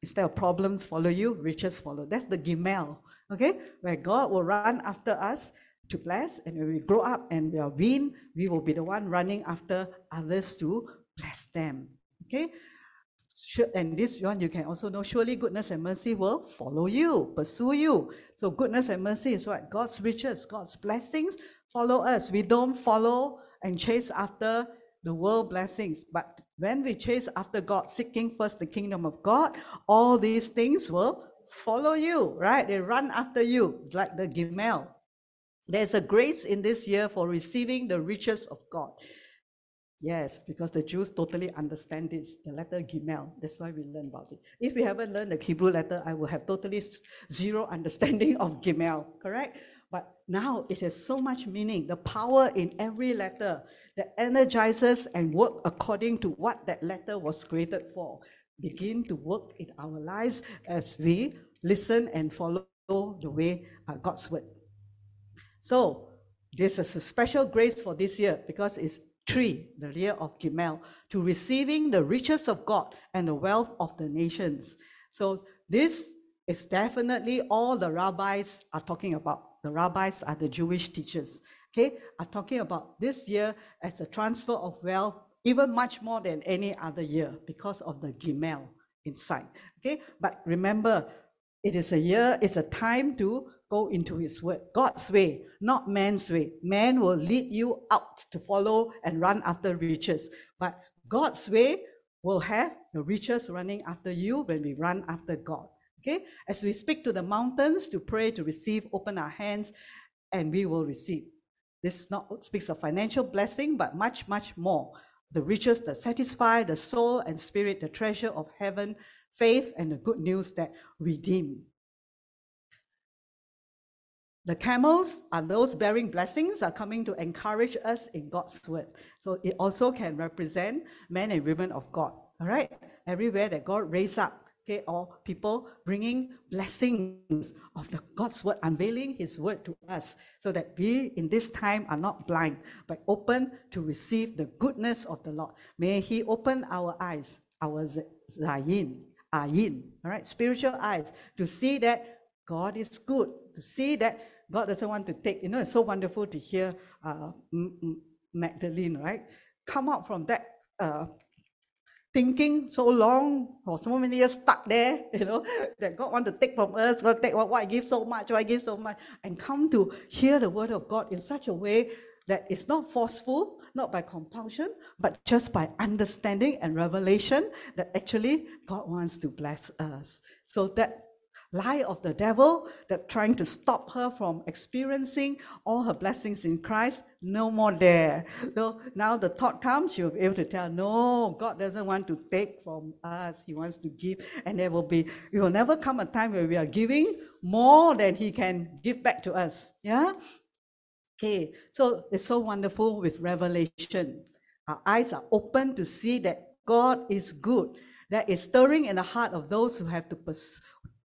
Instead of problems follow you, riches follow. That's the Gimel, okay? Where God will run after us to bless. And when we grow up and we are win, we will be the one running after others to bless them. Okay? And this one you can also know surely goodness and mercy will follow you, pursue you. So goodness and mercy is what God's riches, God's blessings follow us. We don't follow and chase after the world blessings, but when we chase after God, seeking first the kingdom of God, all these things will follow you, right? They run after you, like the Gimel. There's a grace in this year for receiving the riches of God. Yes, because the Jews totally understand this, the letter Gimel. That's why we learn about it. If we haven't learned the Hebrew letter, I will have totally zero understanding of Gimel, correct? Now it has so much meaning. The power in every letter that energizes and work according to what that letter was created for. Begin to work in our lives as we listen and follow the way uh, God's word so this is a special grace for this year because it's three, the year of Gimel, to receiving the riches of God and the wealth of the nations. So this is definitely all the rabbis are talking about. The rabbis are the Jewish teachers, okay, are talking about this year as a transfer of wealth, even much more than any other year because of the Gimel inside. Okay, but remember, it is a year, it's a time to go into his word, God's way, not man's way. Man will lead you out to follow and run after riches, but God's way will have the riches running after you when we run after God. Okay, as we speak to the mountains to pray to receive, open our hands, and we will receive. This not speaks of financial blessing, but much, much more. The riches that satisfy the soul and spirit, the treasure of heaven faith and the good news that redeem. The camels are those bearing blessings are coming to encourage us in God's word. So it also can represent men and women of God. All right, everywhere that God raised up, okay, or people bringing blessings of the God's word, unveiling His word to us, so that we in this time are not blind, but open to receive the goodness of the Lord. May He open our eyes, our zayin, ayin, all right, spiritual eyes, to see that God is good, to see that God doesn't want to take, you know, it's so wonderful to hear uh, Magdalene, right? Come out from that uh, thinking so long for so many years stuck there, you know, that God want to take from us, God take what, what I give so much, why I give so much, and come to hear the word of God in such a way that it's not forceful, not by compulsion, but just by understanding and revelation that actually God wants to bless us. So that lie of the devil that trying to stop her from experiencing all her blessings in Christ, no more there. So now the thought comes, she'll be able to tell, no, God doesn't want to take from us. He wants to give. And there will be, it will never come a time where we are giving more than he can give back to us. Yeah? Okay, so it's so wonderful with revelation. Our eyes are open to see that God is good. That is stirring in the heart of those who have to pursue,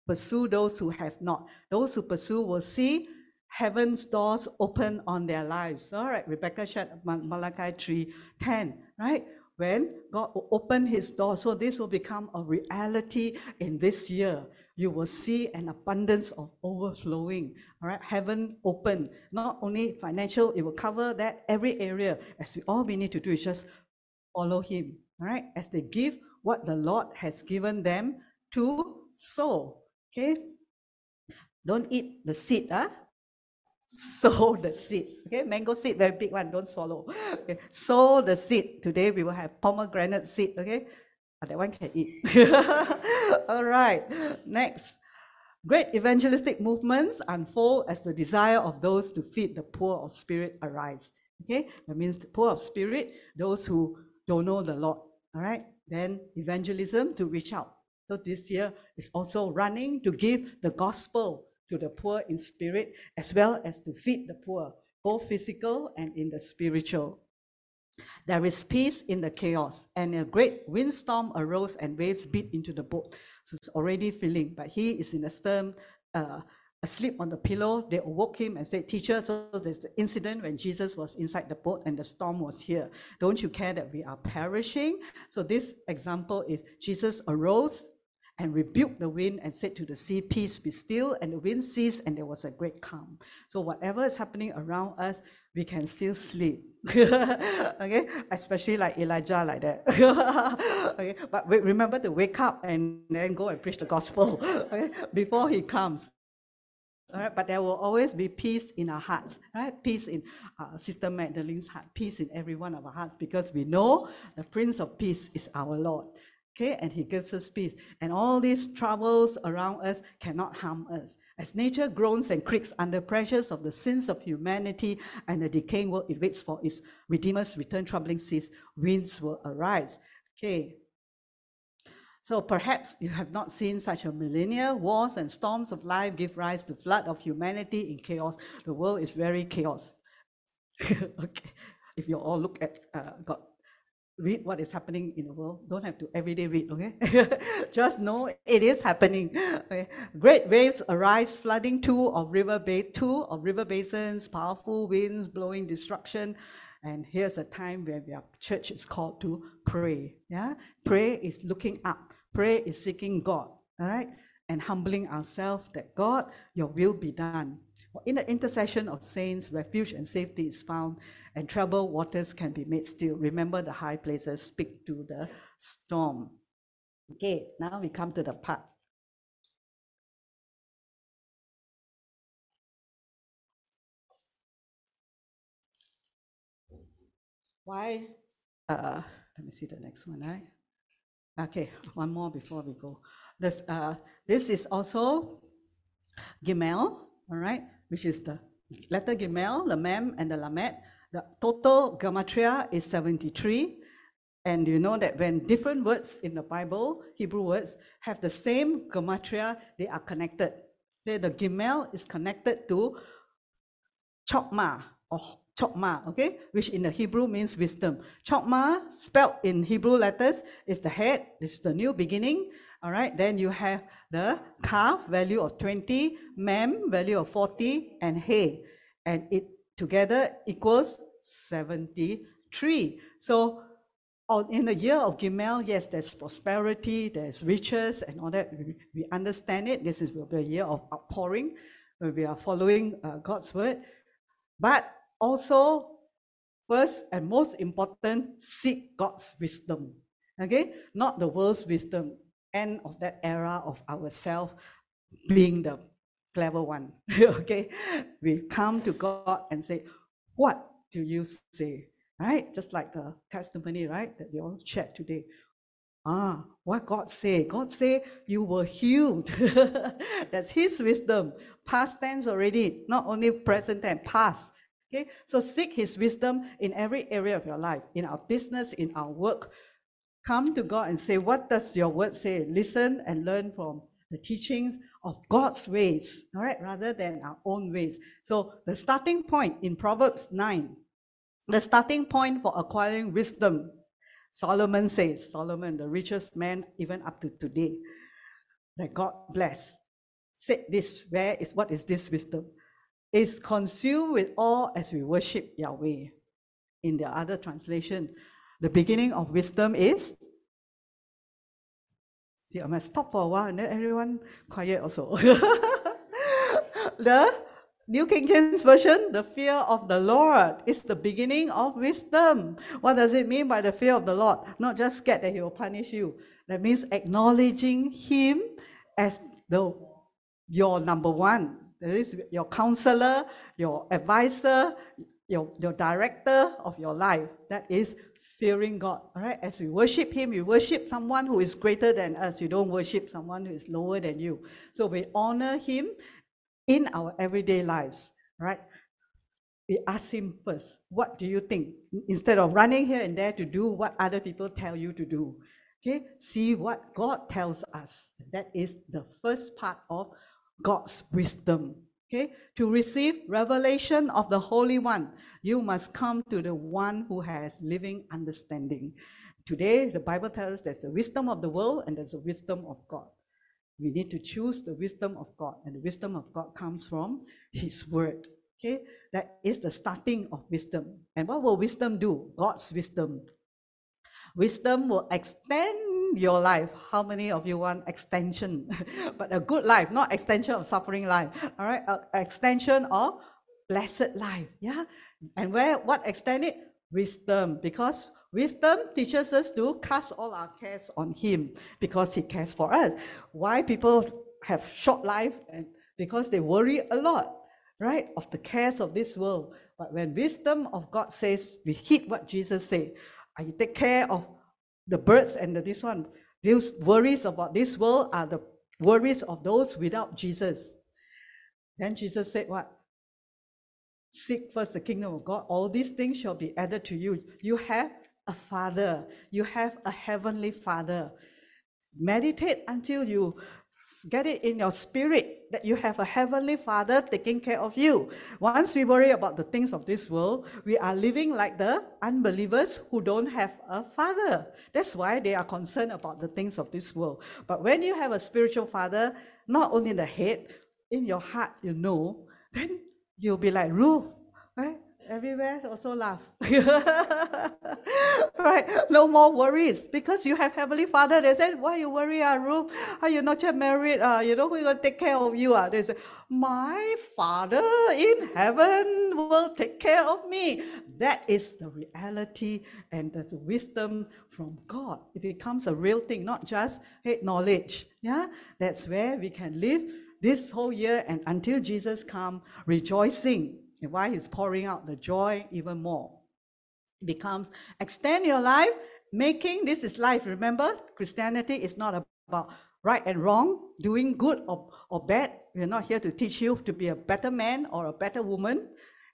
pursue those who have not. Those who pursue will see heaven's doors open on their lives. All right, Rebecca shared Malachi 3 10, right? When God will open his door, so this will become a reality in this year. You will see an abundance of overflowing. All right, heaven open, not only financial, it will cover that every area. As we all we need to do is just follow him. All right, as they give what the Lord has given them to sow. Okay? Don't eat the seed, huh? Sow the seed. Okay, mango seed, very big one, don't swallow. Okay. Sow the seed. Today we will have pomegranate seed, okay? But that one can eat. All right, next. Great evangelistic movements unfold as the desire of those to feed the poor of spirit arise. Okay, that means the poor of spirit, those who don't know the Lord. All right, then evangelism to reach out so this year is also running to give the gospel to the poor in spirit as well as to feed the poor, both physical and in the spiritual. There is peace in the chaos, and a great windstorm arose and waves beat into the boat. So it's already filling, but he is in the stern, uh, asleep on the pillow. They awoke him and said, Teacher, so there's the incident when Jesus was inside the boat and the storm was here. Don't you care that we are perishing? So this example is Jesus arose and rebuked the wind and said to the sea, Peace be still. And the wind ceased, and there was a great calm. So, whatever is happening around us, we can still sleep. okay, especially like Elijah, like that. okay, but remember to wake up and then go and preach the gospel okay? before he comes. All right, but there will always be peace in our hearts, right? Peace in uh, Sister Magdalene's heart, peace in every one of our hearts, because we know the Prince of Peace is our Lord. Okay, and he gives us peace. And all these troubles around us cannot harm us. As nature groans and creaks under pressures of the sins of humanity and the decaying world it waits for its Redeemer's return, troubling seas, winds will arise. Okay. So perhaps you have not seen such a millennia. Wars and storms of life give rise to flood of humanity in chaos. The world is very chaos. okay. If you all look at uh, God read what is happening in the world. Don't have to every day read, okay? Just know it is happening. Okay? Great waves arise, flooding two of river ba- two of river basins, powerful winds blowing destruction. And here's a time where our church is called to pray. Yeah, pray is looking up. Pray is seeking God. All right, and humbling ourselves that God, Your will be done. In the intercession of saints, refuge and safety is found and troubled waters can be made still. Remember the high places speak to the storm. Okay, now we come to the part. Why? Uh, let me see the next one, right? Okay, one more before we go. This, uh, this is also Gimel, all right, which is the letter Gimel, the Mem, and the Lamed. The total gematria is 73. And you know that when different words in the Bible, Hebrew words, have the same gematria, they are connected. Say the Gimel is connected to Chokma or Chokma, okay, which in the Hebrew means wisdom. Chokma, spelled in Hebrew letters, is the head, this is the new beginning. All right, then you have the Kaf value of 20, Mem, value of 40, and He, and it together equals 73. So on, in the year of Gimel, yes, there's prosperity, there's riches, and all that. We, we understand it. This is the year of outpouring, where we are following uh, God's word. But also, first and most important, seek God's wisdom. Okay, not the world's wisdom. End of that era of ourselves being the clever one. okay, we come to God and say, "What do you say?" Right, just like the testimony, right, that we all shared today. Ah, what God say? God say you were healed. That's His wisdom. Past tense already, not only present tense, past. Okay, so seek His wisdom in every area of your life, in our business, in our work. Come to God and say, What does your word say? Listen and learn from the teachings of God's ways, all right, rather than our own ways. So the starting point in Proverbs 9, the starting point for acquiring wisdom, Solomon says, Solomon, the richest man even up to today, that God bless, said this, where is what is this wisdom? Is consumed with awe as we worship Yahweh. In the other translation, the beginning of wisdom is See, I must stop for a while and then everyone quiet also. the New King James Version, the fear of the Lord is the beginning of wisdom. What does it mean by the fear of the Lord? Not just scared that He will punish you. That means acknowledging Him as the your number one. That is your counselor, your advisor, your, your director of your life. That is fearing God. All right, as we worship Him, we worship someone who is greater than us. You don't worship someone who is lower than you. So we honor Him in our everyday lives. Right? We ask Him first, What do you think? Instead of running here and there to do what other people tell you to do. Okay, see what God tells us. That is the first part of God's wisdom. Okay, to receive revelation of the Holy One, you must come to the one who has living understanding. Today, the Bible tells us there's the wisdom of the world and there's the wisdom of God. We need to choose the wisdom of God, and the wisdom of God comes from His Word. Okay, that is the starting of wisdom. And what will wisdom do? God's wisdom. Wisdom will extend your life. How many of you want extension? but a good life, not extension of suffering life. All right, a extension of blessed life. Yeah. And where what extend it? Wisdom. Because wisdom teaches us to cast all our cares on him because he cares for us. Why people have short life and because they worry a lot, right? Of the cares of this world. But when wisdom of God says, we heed what Jesus said, I take care of the birds and the, this one. these worries about this world are the worries of those without Jesus. Then Jesus said, What? Seek first the kingdom of God. All these things shall be added to you. You have a father, you have a heavenly father. Meditate until you get it in your spirit that you have a heavenly father taking care of you. Once we worry about the things of this world, we are living like the unbelievers who don't have a father. That's why they are concerned about the things of this world. But when you have a spiritual father, not only in the head, in your heart, you know, then you'll be like Ruth, right? Everywhere also laugh. right? No more worries because you have Heavenly Father. They said, Why you worry, ah, Ruth? Are you not yet married? Uh, you know going to take care of you? Uh? They said, My Father in heaven will take care of me. That is the reality and the wisdom from God. It becomes a real thing, not just head knowledge. Yeah? That's where we can live this whole year and until Jesus come rejoicing and why he's pouring out the joy even more. It becomes extend your life, making this is life. Remember, Christianity is not about right and wrong, doing good or, or bad. We're not here to teach you to be a better man or a better woman.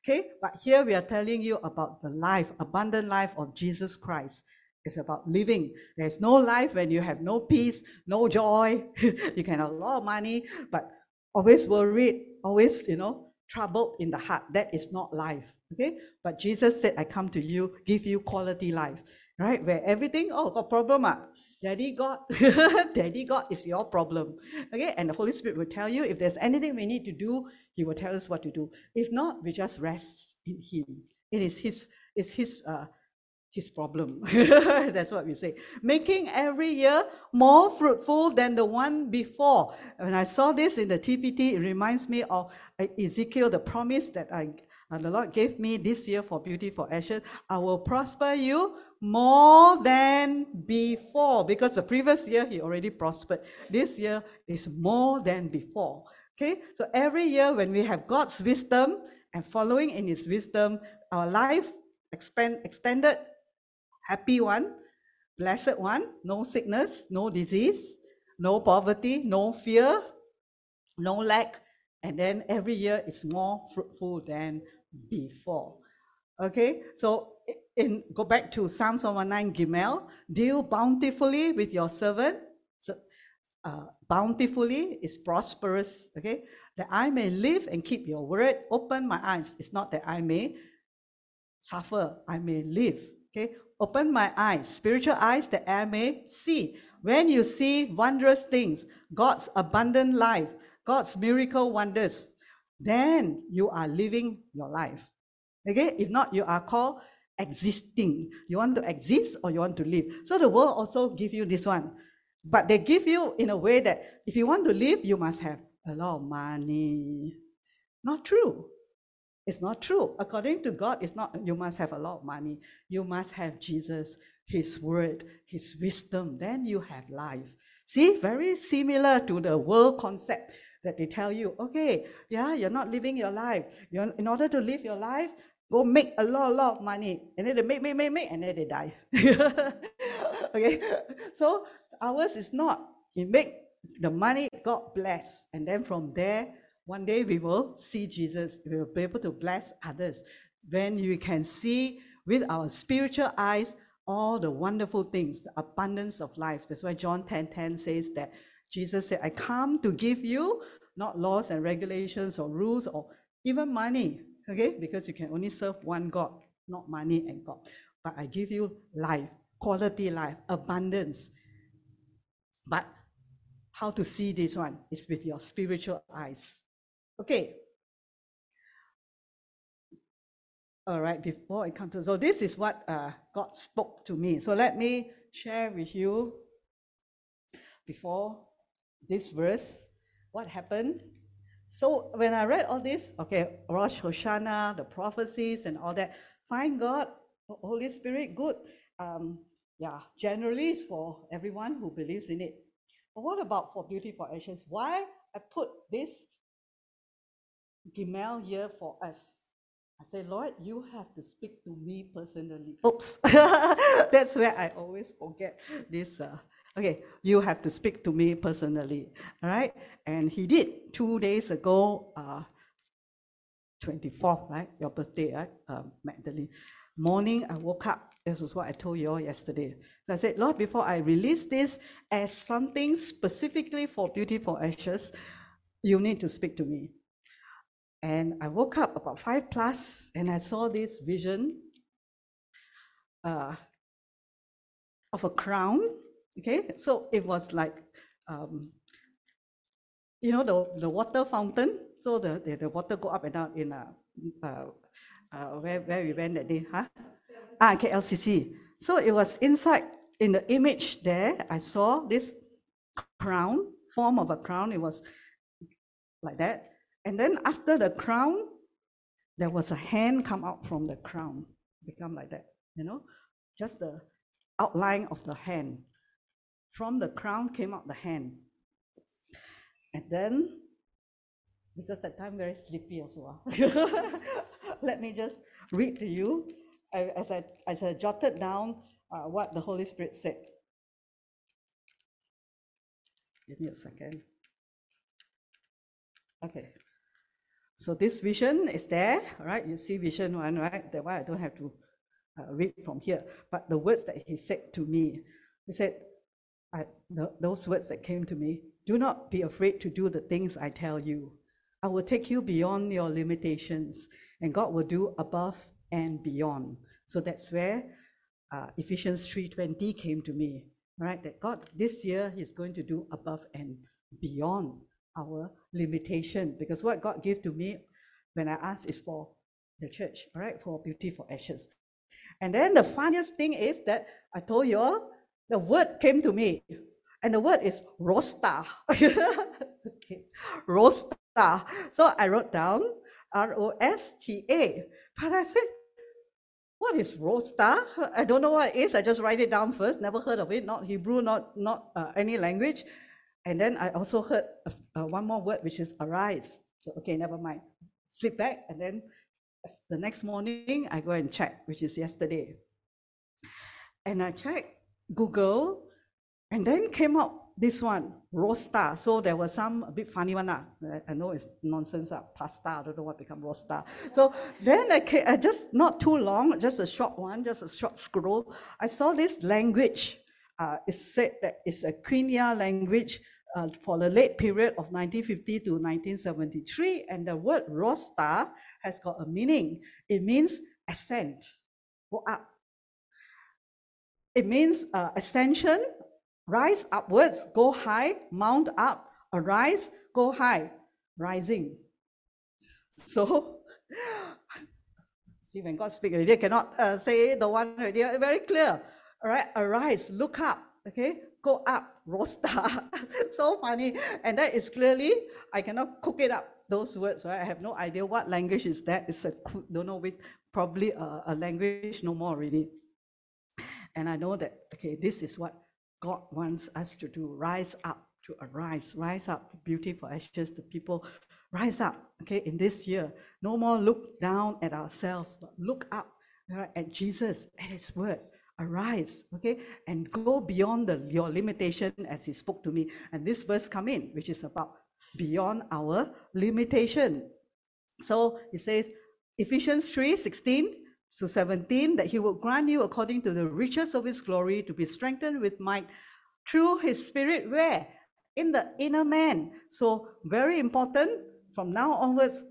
Okay, but here we are telling you about the life, abundant life of Jesus Christ. It's about living. There's no life when you have no peace, no joy. you can have a lot of money, but always worried, always, you know, troubled in the heart. That is not life. Okay. But Jesus said, I come to you, give you quality life. Right? Where everything, oh, got problem. Ah. Daddy God, Daddy God is your problem. Okay, and the Holy Spirit will tell you if there's anything we need to do, He will tell us what to do. If not, we just rest in Him. It is His, it's His uh, his problem. That's what we say. Making every year more fruitful than the one before. When I saw this in the TPT, it reminds me of uh, Ezekiel, the promise that I, uh, the Lord gave me this year for Beauty for Ashes. I will prosper you more than before because the previous year he already prospered. This year is more than before. Okay, so every year when we have God's wisdom and following in his wisdom, our life expand, extended happy one, blessed one, no sickness, no disease, no poverty, no fear, no lack, and then every year it's more fruitful than before. Okay, so in go back to Psalms 119 Gimel, deal bountifully with your servant. So, uh, bountifully is prosperous. Okay, that I may live and keep your word. Open my eyes. It's not that I may suffer. I may live. Okay, Open my eyes, spiritual eyes, that I may see. When you see wondrous things, God's abundant life, God's miracle wonders, then you are living your life. Okay? If not, you are called existing. You want to exist or you want to live. So the world also give you this one. But they give you in a way that if you want to live, you must have a lot of money. Not true. It's not true. According to God, it's not you must have a lot of money. You must have Jesus, His word, His wisdom. Then you have life. See, very similar to the world concept that they tell you, okay, yeah, you're not living your life. You're, in order to live your life, go make a lot, a lot of money. And then they make, make, make, make, and then they die. okay, so ours is not. You make the money, God bless. And then from there, one day we will see Jesus. We will be able to bless others. When you can see with our spiritual eyes all the wonderful things, the abundance of life. That's why John 10 10 says that Jesus said, I come to give you not laws and regulations or rules or even money, okay? Because you can only serve one God, not money and God. But I give you life, quality life, abundance. But how to see this one is with your spiritual eyes. Okay. All right, before I come to, so this is what uh, God spoke to me. So let me share with you before this verse what happened. So when I read all this, okay, Rosh Hashanah, the prophecies and all that, find God, Holy Spirit, good. Um, yeah, generally it's for everyone who believes in it. But what about for Beauty for Ashes? Why I put this Here for us. I say, Lord, you have to speak to me personally. Oops, that's where I always forget this. Uh, okay, you have to speak to me personally. All right, and he did two days ago, uh, 24th, right? Your birthday, right, um, Magdalene. Morning, I woke up. This is what I told you all yesterday. So I said, Lord, before I release this as something specifically for Beauty for Ashes, you need to speak to me. And I woke up about five plus and I saw this vision uh, of a crown. Okay, so it was like, um, you know, the, the water fountain. So the, the, the water go up and down in a, uh, uh, where, where we went that day, huh? Ah, KLCC. So it was inside, in the image there, I saw this crown, form of a crown. It was like that. And then after the crown, there was a hand come out from the crown, become like that, you know, just the outline of the hand. From the crown came out the hand. And then, because that time very sleepy as well, let me just read to you as I, as I jotted down uh, what the Holy Spirit said. Give me a second. Okay. So this vision is there, right? You see vision one, right? That why I don't have to uh, read from here, but the words that he said to me, he said, I, the, those words that came to me, do not be afraid to do the things I tell you. I will take you beyond your limitations, and God will do above and beyond. So that's where uh, Ephesians 3:20 came to me, right? That God this year He's going to do above and beyond our limitation, because what God gave to me when I asked is for the church, all right, for beauty for ashes. And then the funniest thing is that I told you all the word came to me, and the word is rosta. okay, rosta. So I wrote down R O S T A. But I said, what is rosta? I don't know what it is. I just write it down first. Never heard of it. Not Hebrew, not not uh, any language. And then I also heard one more word, which is arise. So okay, never mind. Sleep back, and then the next morning I go and check, which is yesterday. And I check Google, and then came up this one, rosta. So there was some a bit funny one. Uh. I know it's nonsense, uh, pasta, I don't know what become rosta. So then I, came, I just, not too long, just a short one, just a short scroll. I saw this language. Uh, it said that it's a Quenya language uh, for the late period of 1950 to 1973. And the word rosta has got a meaning. It means ascent, go up. It means uh, ascension, rise upwards, go high, mount up, arise, go high, rising. So, see when God speaks already, cannot uh, say the one already, very clear. All right, arise, look up, okay, go up, rosta. so funny. And that is clearly, I cannot cook it up, those words, right? I have no idea what language is that. It's a, don't know which, probably a, a language no more really. And I know that, okay, this is what God wants us to do. Rise up, to arise, rise up, beauty for ashes, the people rise up, okay, in this year. No more look down at ourselves, but look up right, at Jesus, at his word arise okay? And go beyond the, your limitation as he spoke to me. And this verse come in which is about beyond our limitation. So it says ephesians 3 16 to 17 that he will grant you according to the riches of his glory to be strengthened with might through his spirit where? In the inner man. So very important from now onwards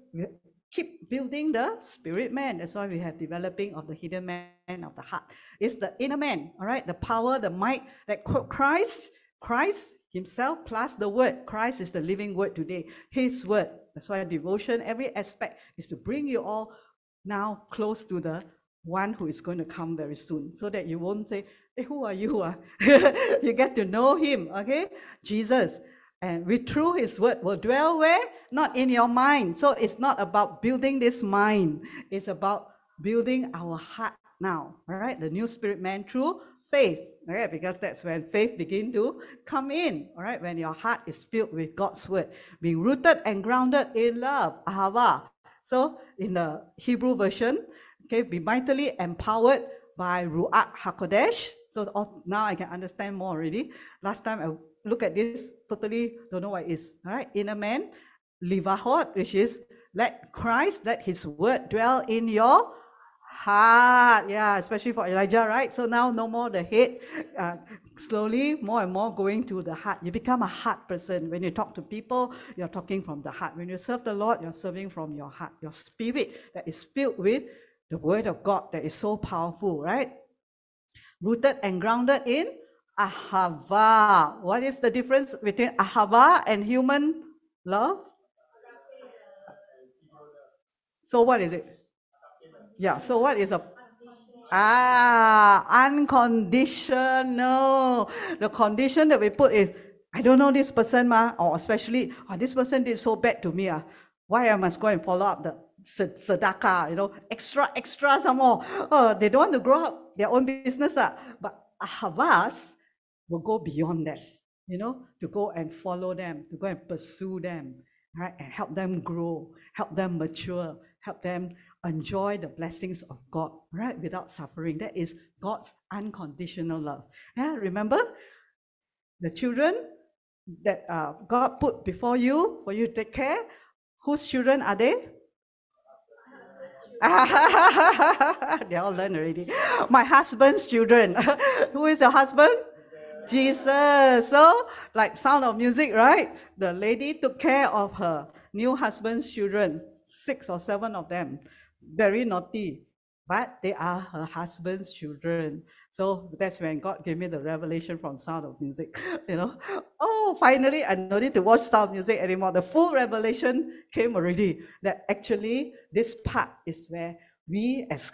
keep building the spirit man. That's why we have developing of the hidden man of the heart. It's the inner man, all right? The power, the might that Christ, Christ himself plus the word. Christ is the living word today. His word. That's why devotion, every aspect is to bring you all now close to the one who is going to come very soon. So that you won't say, hey, who are you? Uh? you get to know him, okay? Jesus. And we through his word will dwell where? Not in your mind. So it's not about building this mind. It's about building our heart now. All right. The new spirit man through faith. Okay, because that's when faith begin to come in. All right. When your heart is filled with God's word, being rooted and grounded in love. Ahava. So in the Hebrew version, okay, be mightily empowered by Ruach HaKodesh. So now I can understand more already. Last time I look at this, totally don't know what it is. All right, inner man, livahot, which is let Christ, let his word dwell in your heart. Yeah, especially for Elijah, right? So now no more the head. Uh, slowly, more and more going to the heart. You become a heart person. When you talk to people, you're talking from the heart. When you serve the Lord, you're serving from your heart, your spirit that is filled with the word of God that is so powerful, right? Rooted and grounded in ahava. What is the difference between ahava and human love? So what is it? Yeah, so what is a Ah, unconditional. The condition that we put is, I don't know this person, ma, or especially, oh, this person did so bad to me. Ah. Why I must go and follow up the tzedakah, you know, extra, extra some more. Oh, they don't want to grow up their own business. Ah. But ahavas, will go beyond that, you know, to go and follow them, to go and pursue them, right? And help them grow, help them mature, help them enjoy the blessings of God, right? Without suffering. That is God's unconditional love. Yeah, remember the children that uh, God put before you for you to take care. Whose children are they? they all learn already. My husband's children. Who is your husband? Jesus. So, like Sound of Music, right? The lady took care of her new husband's children, six or seven of them. Very naughty, but they are her husband's children. So that's when God gave me the revelation from Sound of Music. You know, oh, finally, I don't need to watch Sound of Music anymore. The full revelation came already that actually this part is where we, as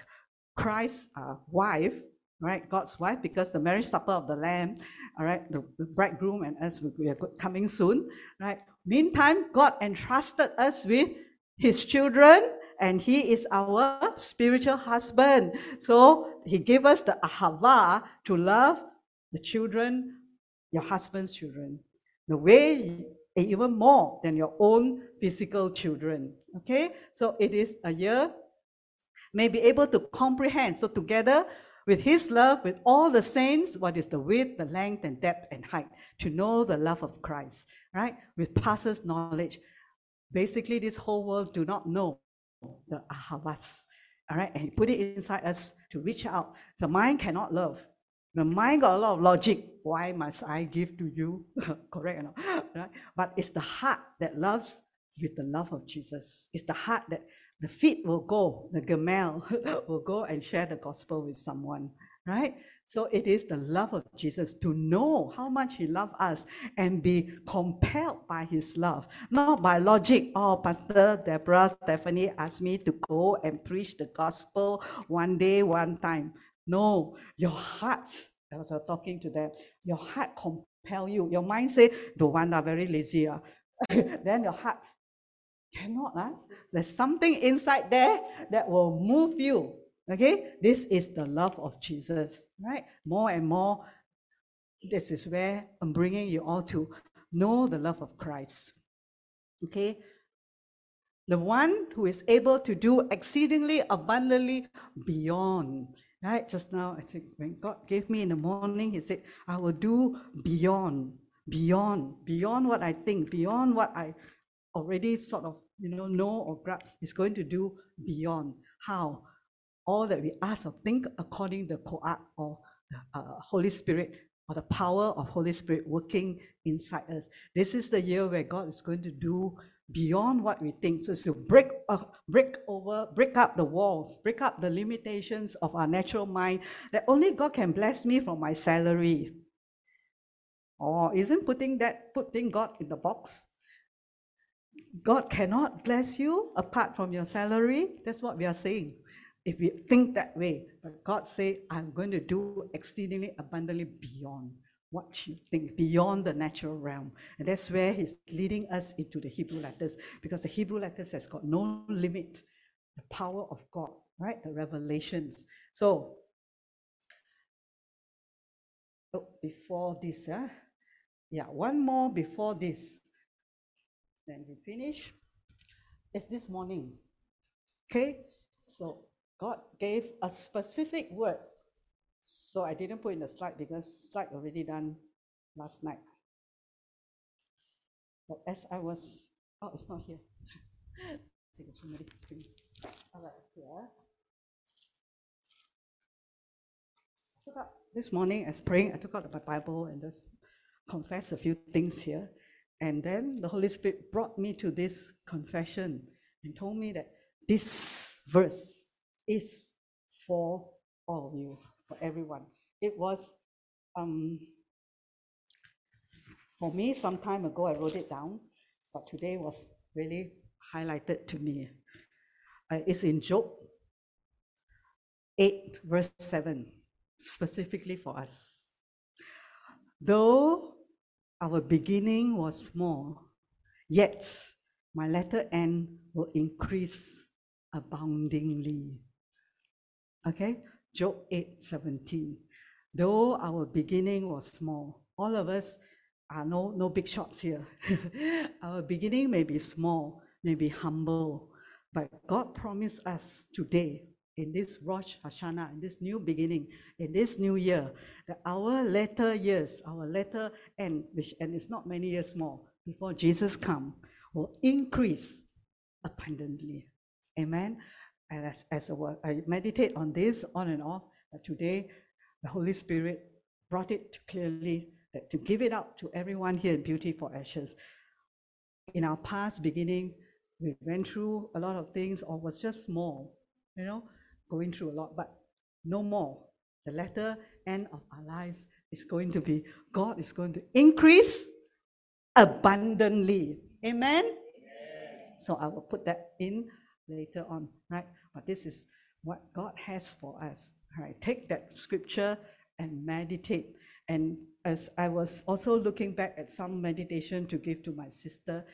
Christ's uh, wife, right, God's wife, because the marriage supper of the Lamb, all right, the, bridegroom and us, we are coming soon, right? Meantime, God entrusted us with His children and he is our spiritual husband. So he gave us the ahava to love the children, your husband's children, the way even more than your own physical children. Okay, so it is a year may be able to comprehend. So together with his love, with all the saints, what is the width, the length, and depth and height, to know the love of Christ, right? With passes knowledge. Basically, this whole world do not know the ahavas. All right, and put it inside us to reach out. The mind cannot love. The mind got a lot of logic. Why must I give to you? Correct or not? Right? But it's the heart that loves with the love of Jesus. It's the heart that the feet will go, the Gimel will go and share the gospel with someone right? So it is the love of Jesus to know how much He loved us and be compelled by His love, not by logic. Oh, Pastor Deborah Stephanie asked me to go and preach the gospel one day, one time. No, your heart, I was talking to them, your heart compel you. Your mind say, don't want that, very lazy. Uh. then your heart cannot. Uh. There's something inside there that will move you Okay, this is the love of Jesus, right? More and more, this is where I'm bringing you all to know the love of Christ. Okay, the one who is able to do exceedingly abundantly beyond. Right, just now, I think when God gave me in the morning, He said, I will do beyond, beyond, beyond what I think, beyond what I already sort of, you know, know or grasp. is going to do beyond. How? all that we ask or think according to the Koach or the uh, Holy Spirit or the power of Holy Spirit working inside us. This is the year where God is going to do beyond what we think. So it's to break, uh, break over, break up the walls, break up the limitations of our natural mind that only God can bless me from my salary. Or isn't putting that putting God in the box? God cannot bless you apart from your salary. That's what we are saying if we think that way, but God say, I'm going to do exceedingly abundantly beyond what you think, beyond the natural realm. And that's where He's leading us into the Hebrew letters, because the Hebrew letters has got no limit. The power of God, right? The revelations. So, oh, before this, uh, yeah, one more before this. Then we finish. It's this morning. Okay? So God gave a specific word. So I didn't put in the slide because slide already done last night. But as I was, oh, it's not here. somebody All right, here. Took out this morning as praying, I took out my Bible and just confessed a few things here. And then the Holy Spirit brought me to this confession and told me that this verse is for all of you, for everyone. It was, um, for me, some time ago, I wrote it down, but today was really highlighted to me. Uh, it's in Job 8, verse 7, specifically for us. Though our beginning was small, yet my latter end will increase aboundingly. Okay, Job 8 17. Though our beginning was small, all of us are no, no big shots here. our beginning may be small, may be humble, but God promised us today in this Rosh Hashanah, in this new beginning, in this new year, that our latter years, our latter end, which and it's not many years more before Jesus come, will increase abundantly. Amen. And as, as I meditate on this on and off, but today the Holy Spirit brought it clearly that to give it out to everyone here in Beauty for Ashes. In our past beginning, we went through a lot of things or was just small, you know, going through a lot, but no more. The latter end of our lives is going to be God is going to increase abundantly. Amen. So I will put that in later on, right? But this is what God has for us. All right, take that scripture and meditate. And as I was also looking back at some meditation to give to my sister,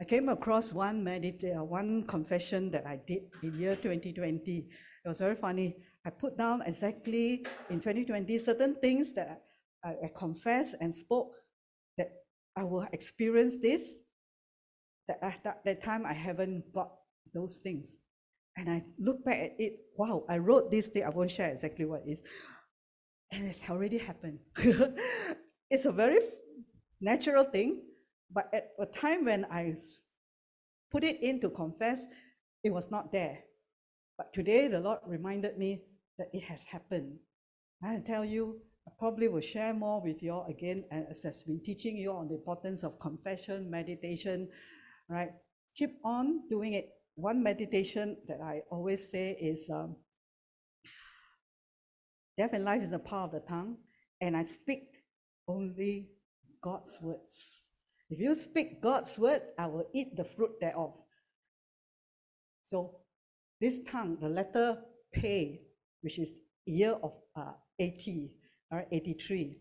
I came across one medita- one confession that I did in year 2020. It was very funny. I put down exactly in 2020 certain things that I, I confessed and spoke that I will experience this. That at that, that time I haven't got those things. And I look back at it, wow, I wrote this thing, I won't share exactly what is. And it's already happened. it's a very natural thing, but at a time when I put it in to confess, it was not there. But today the Lord reminded me that it has happened. I tell you, I probably will share more with you all again as I've been teaching you on the importance of confession, meditation, right? Keep on doing it. One meditation that I always say is um, death and life is a power of the tongue, and I speak only God's words. If you speak God's words, I will eat the fruit thereof. So this tongue, the letter pay, which is year of uh, 80, all right, 83,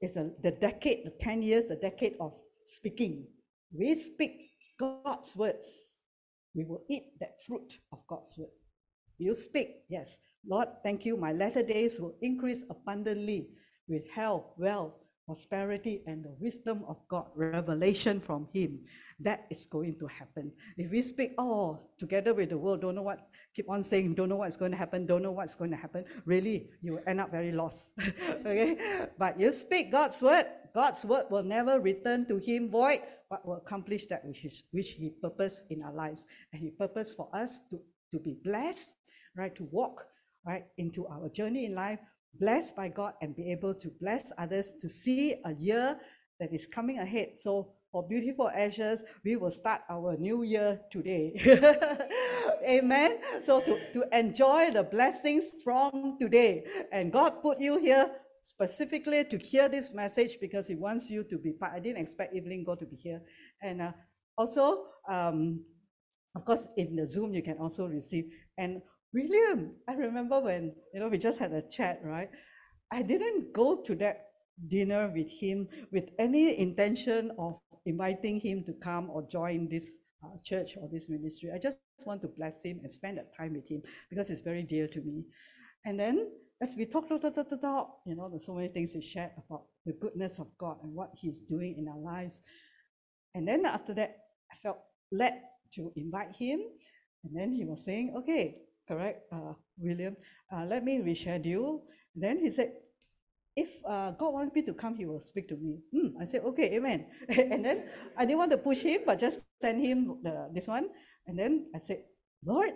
is a, the decade, the 10 years, the decade of speaking. We speak God's words. We will eat that fruit of God's word. You speak, yes. Lord, thank you. My latter days will increase abundantly with health, wealth, prosperity, and the wisdom of God, revelation from Him. That is going to happen. If we speak, oh, together with the world, don't know what, keep on saying, don't know what's going to happen, don't know what's going to happen, really, you end up very lost. okay? But you speak God's word, God's word will never return to Him void, but will accomplish that which, is, which He purposed in our lives. And He purposed for us to, to be blessed, right, to walk right into our journey in life blessed by God and be able to bless others to see a year that is coming ahead. So for Beauty for Ashes, we will start our new year today. Amen. So to, to enjoy the blessings from today. And God put you here specifically to hear this message because He wants you to be part. I didn't expect Evelyn Go to be here. And uh, also, um, of course, in the Zoom, you can also receive. And William, I remember when, you know, we just had a chat, right? I didn't go to that dinner with him with any intention of inviting him to come or join this uh, church or this ministry. I just want to bless him and spend that time with him because it's very dear to me. And then as we talk, talk, talk, talk, talk, you know, there's so many things we shared about the goodness of God and what he's doing in our lives. And then after that, I felt led to invite him. And then he was saying, okay, correct, uh, William, uh, let me reschedule. Then he said, if uh, God wants me to come, he will speak to me. Hmm, I said, okay, amen. and then I didn't want to push him, but just send him the, this one. And then I said, Lord,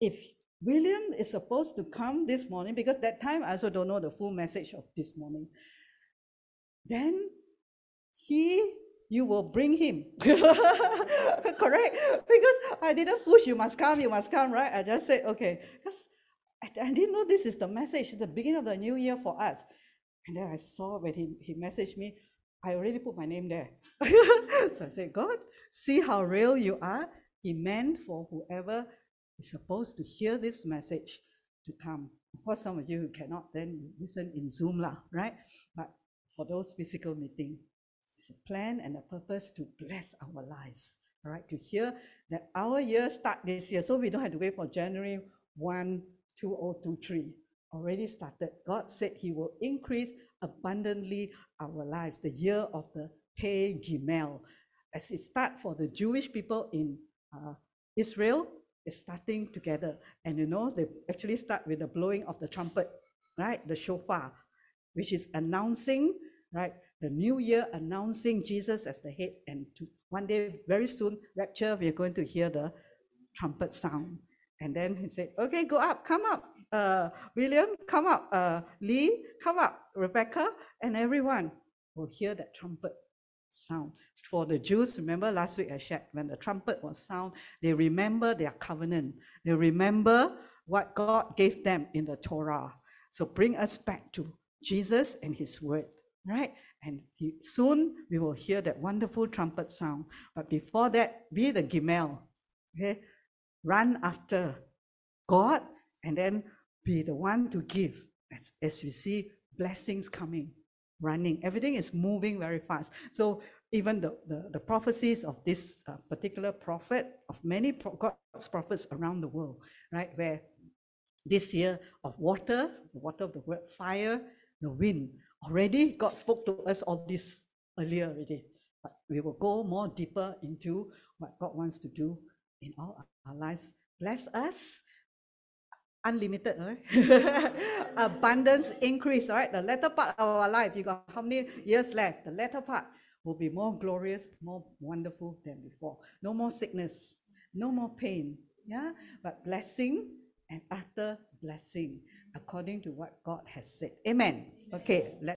if William is supposed to come this morning, because that time I also don't know the full message of this morning, then he you will bring him. Correct? Because I didn't push, you must come, you must come, right? I just said, okay. Because I, I didn't know this is the message, the beginning of the new year for us. And then I saw when he, he messaged me, I already put my name there. so I said, God, see how real you are. He meant for whoever is supposed to hear this message to come. Of course, some of you cannot then listen in Zoom, lah, right? But for those physical meeting, it's a plan and a purpose to bless our lives. All right, to hear that our year start this year, so we don't have to wait for January 1, 2023. Already started. God said He will increase abundantly our lives, the year of the Pei Gimel. As it start for the Jewish people in uh, Israel, it's starting together. And you know, they actually start with the blowing of the trumpet, right? The shofar, which is announcing, right? The new year announcing Jesus as the head. And to, one day, very soon, rapture, we are going to hear the trumpet sound. And then he said, okay, go up, come up. Uh, William, come up. Uh, Lee, come up. Rebecca, and everyone will hear that trumpet sound. For the Jews, remember last week I shared, when the trumpet was sound, they remember their covenant. They remember what God gave them in the Torah. So bring us back to Jesus and his word, right? And he- soon we will hear that wonderful trumpet sound. But before that, be the Gimel, okay? Run after God and then be the one to give as, as we see blessings coming, running. Everything is moving very fast. So even the, the, the prophecies of this uh, particular prophet, of many pro- God's prophets around the world, right? Where this year of water, the water of the word, fire, the wind. Already God spoke to us all this earlier already. But we will go more deeper into what God wants to do in all our lives. Bless us. Unlimited, right? Abundance increase, all right? The latter part of our life, you got how many years left? The latter part will be more glorious, more wonderful than before. No more sickness, no more pain, yeah? But blessing and utter blessing according to what God has said. Amen. Okay, let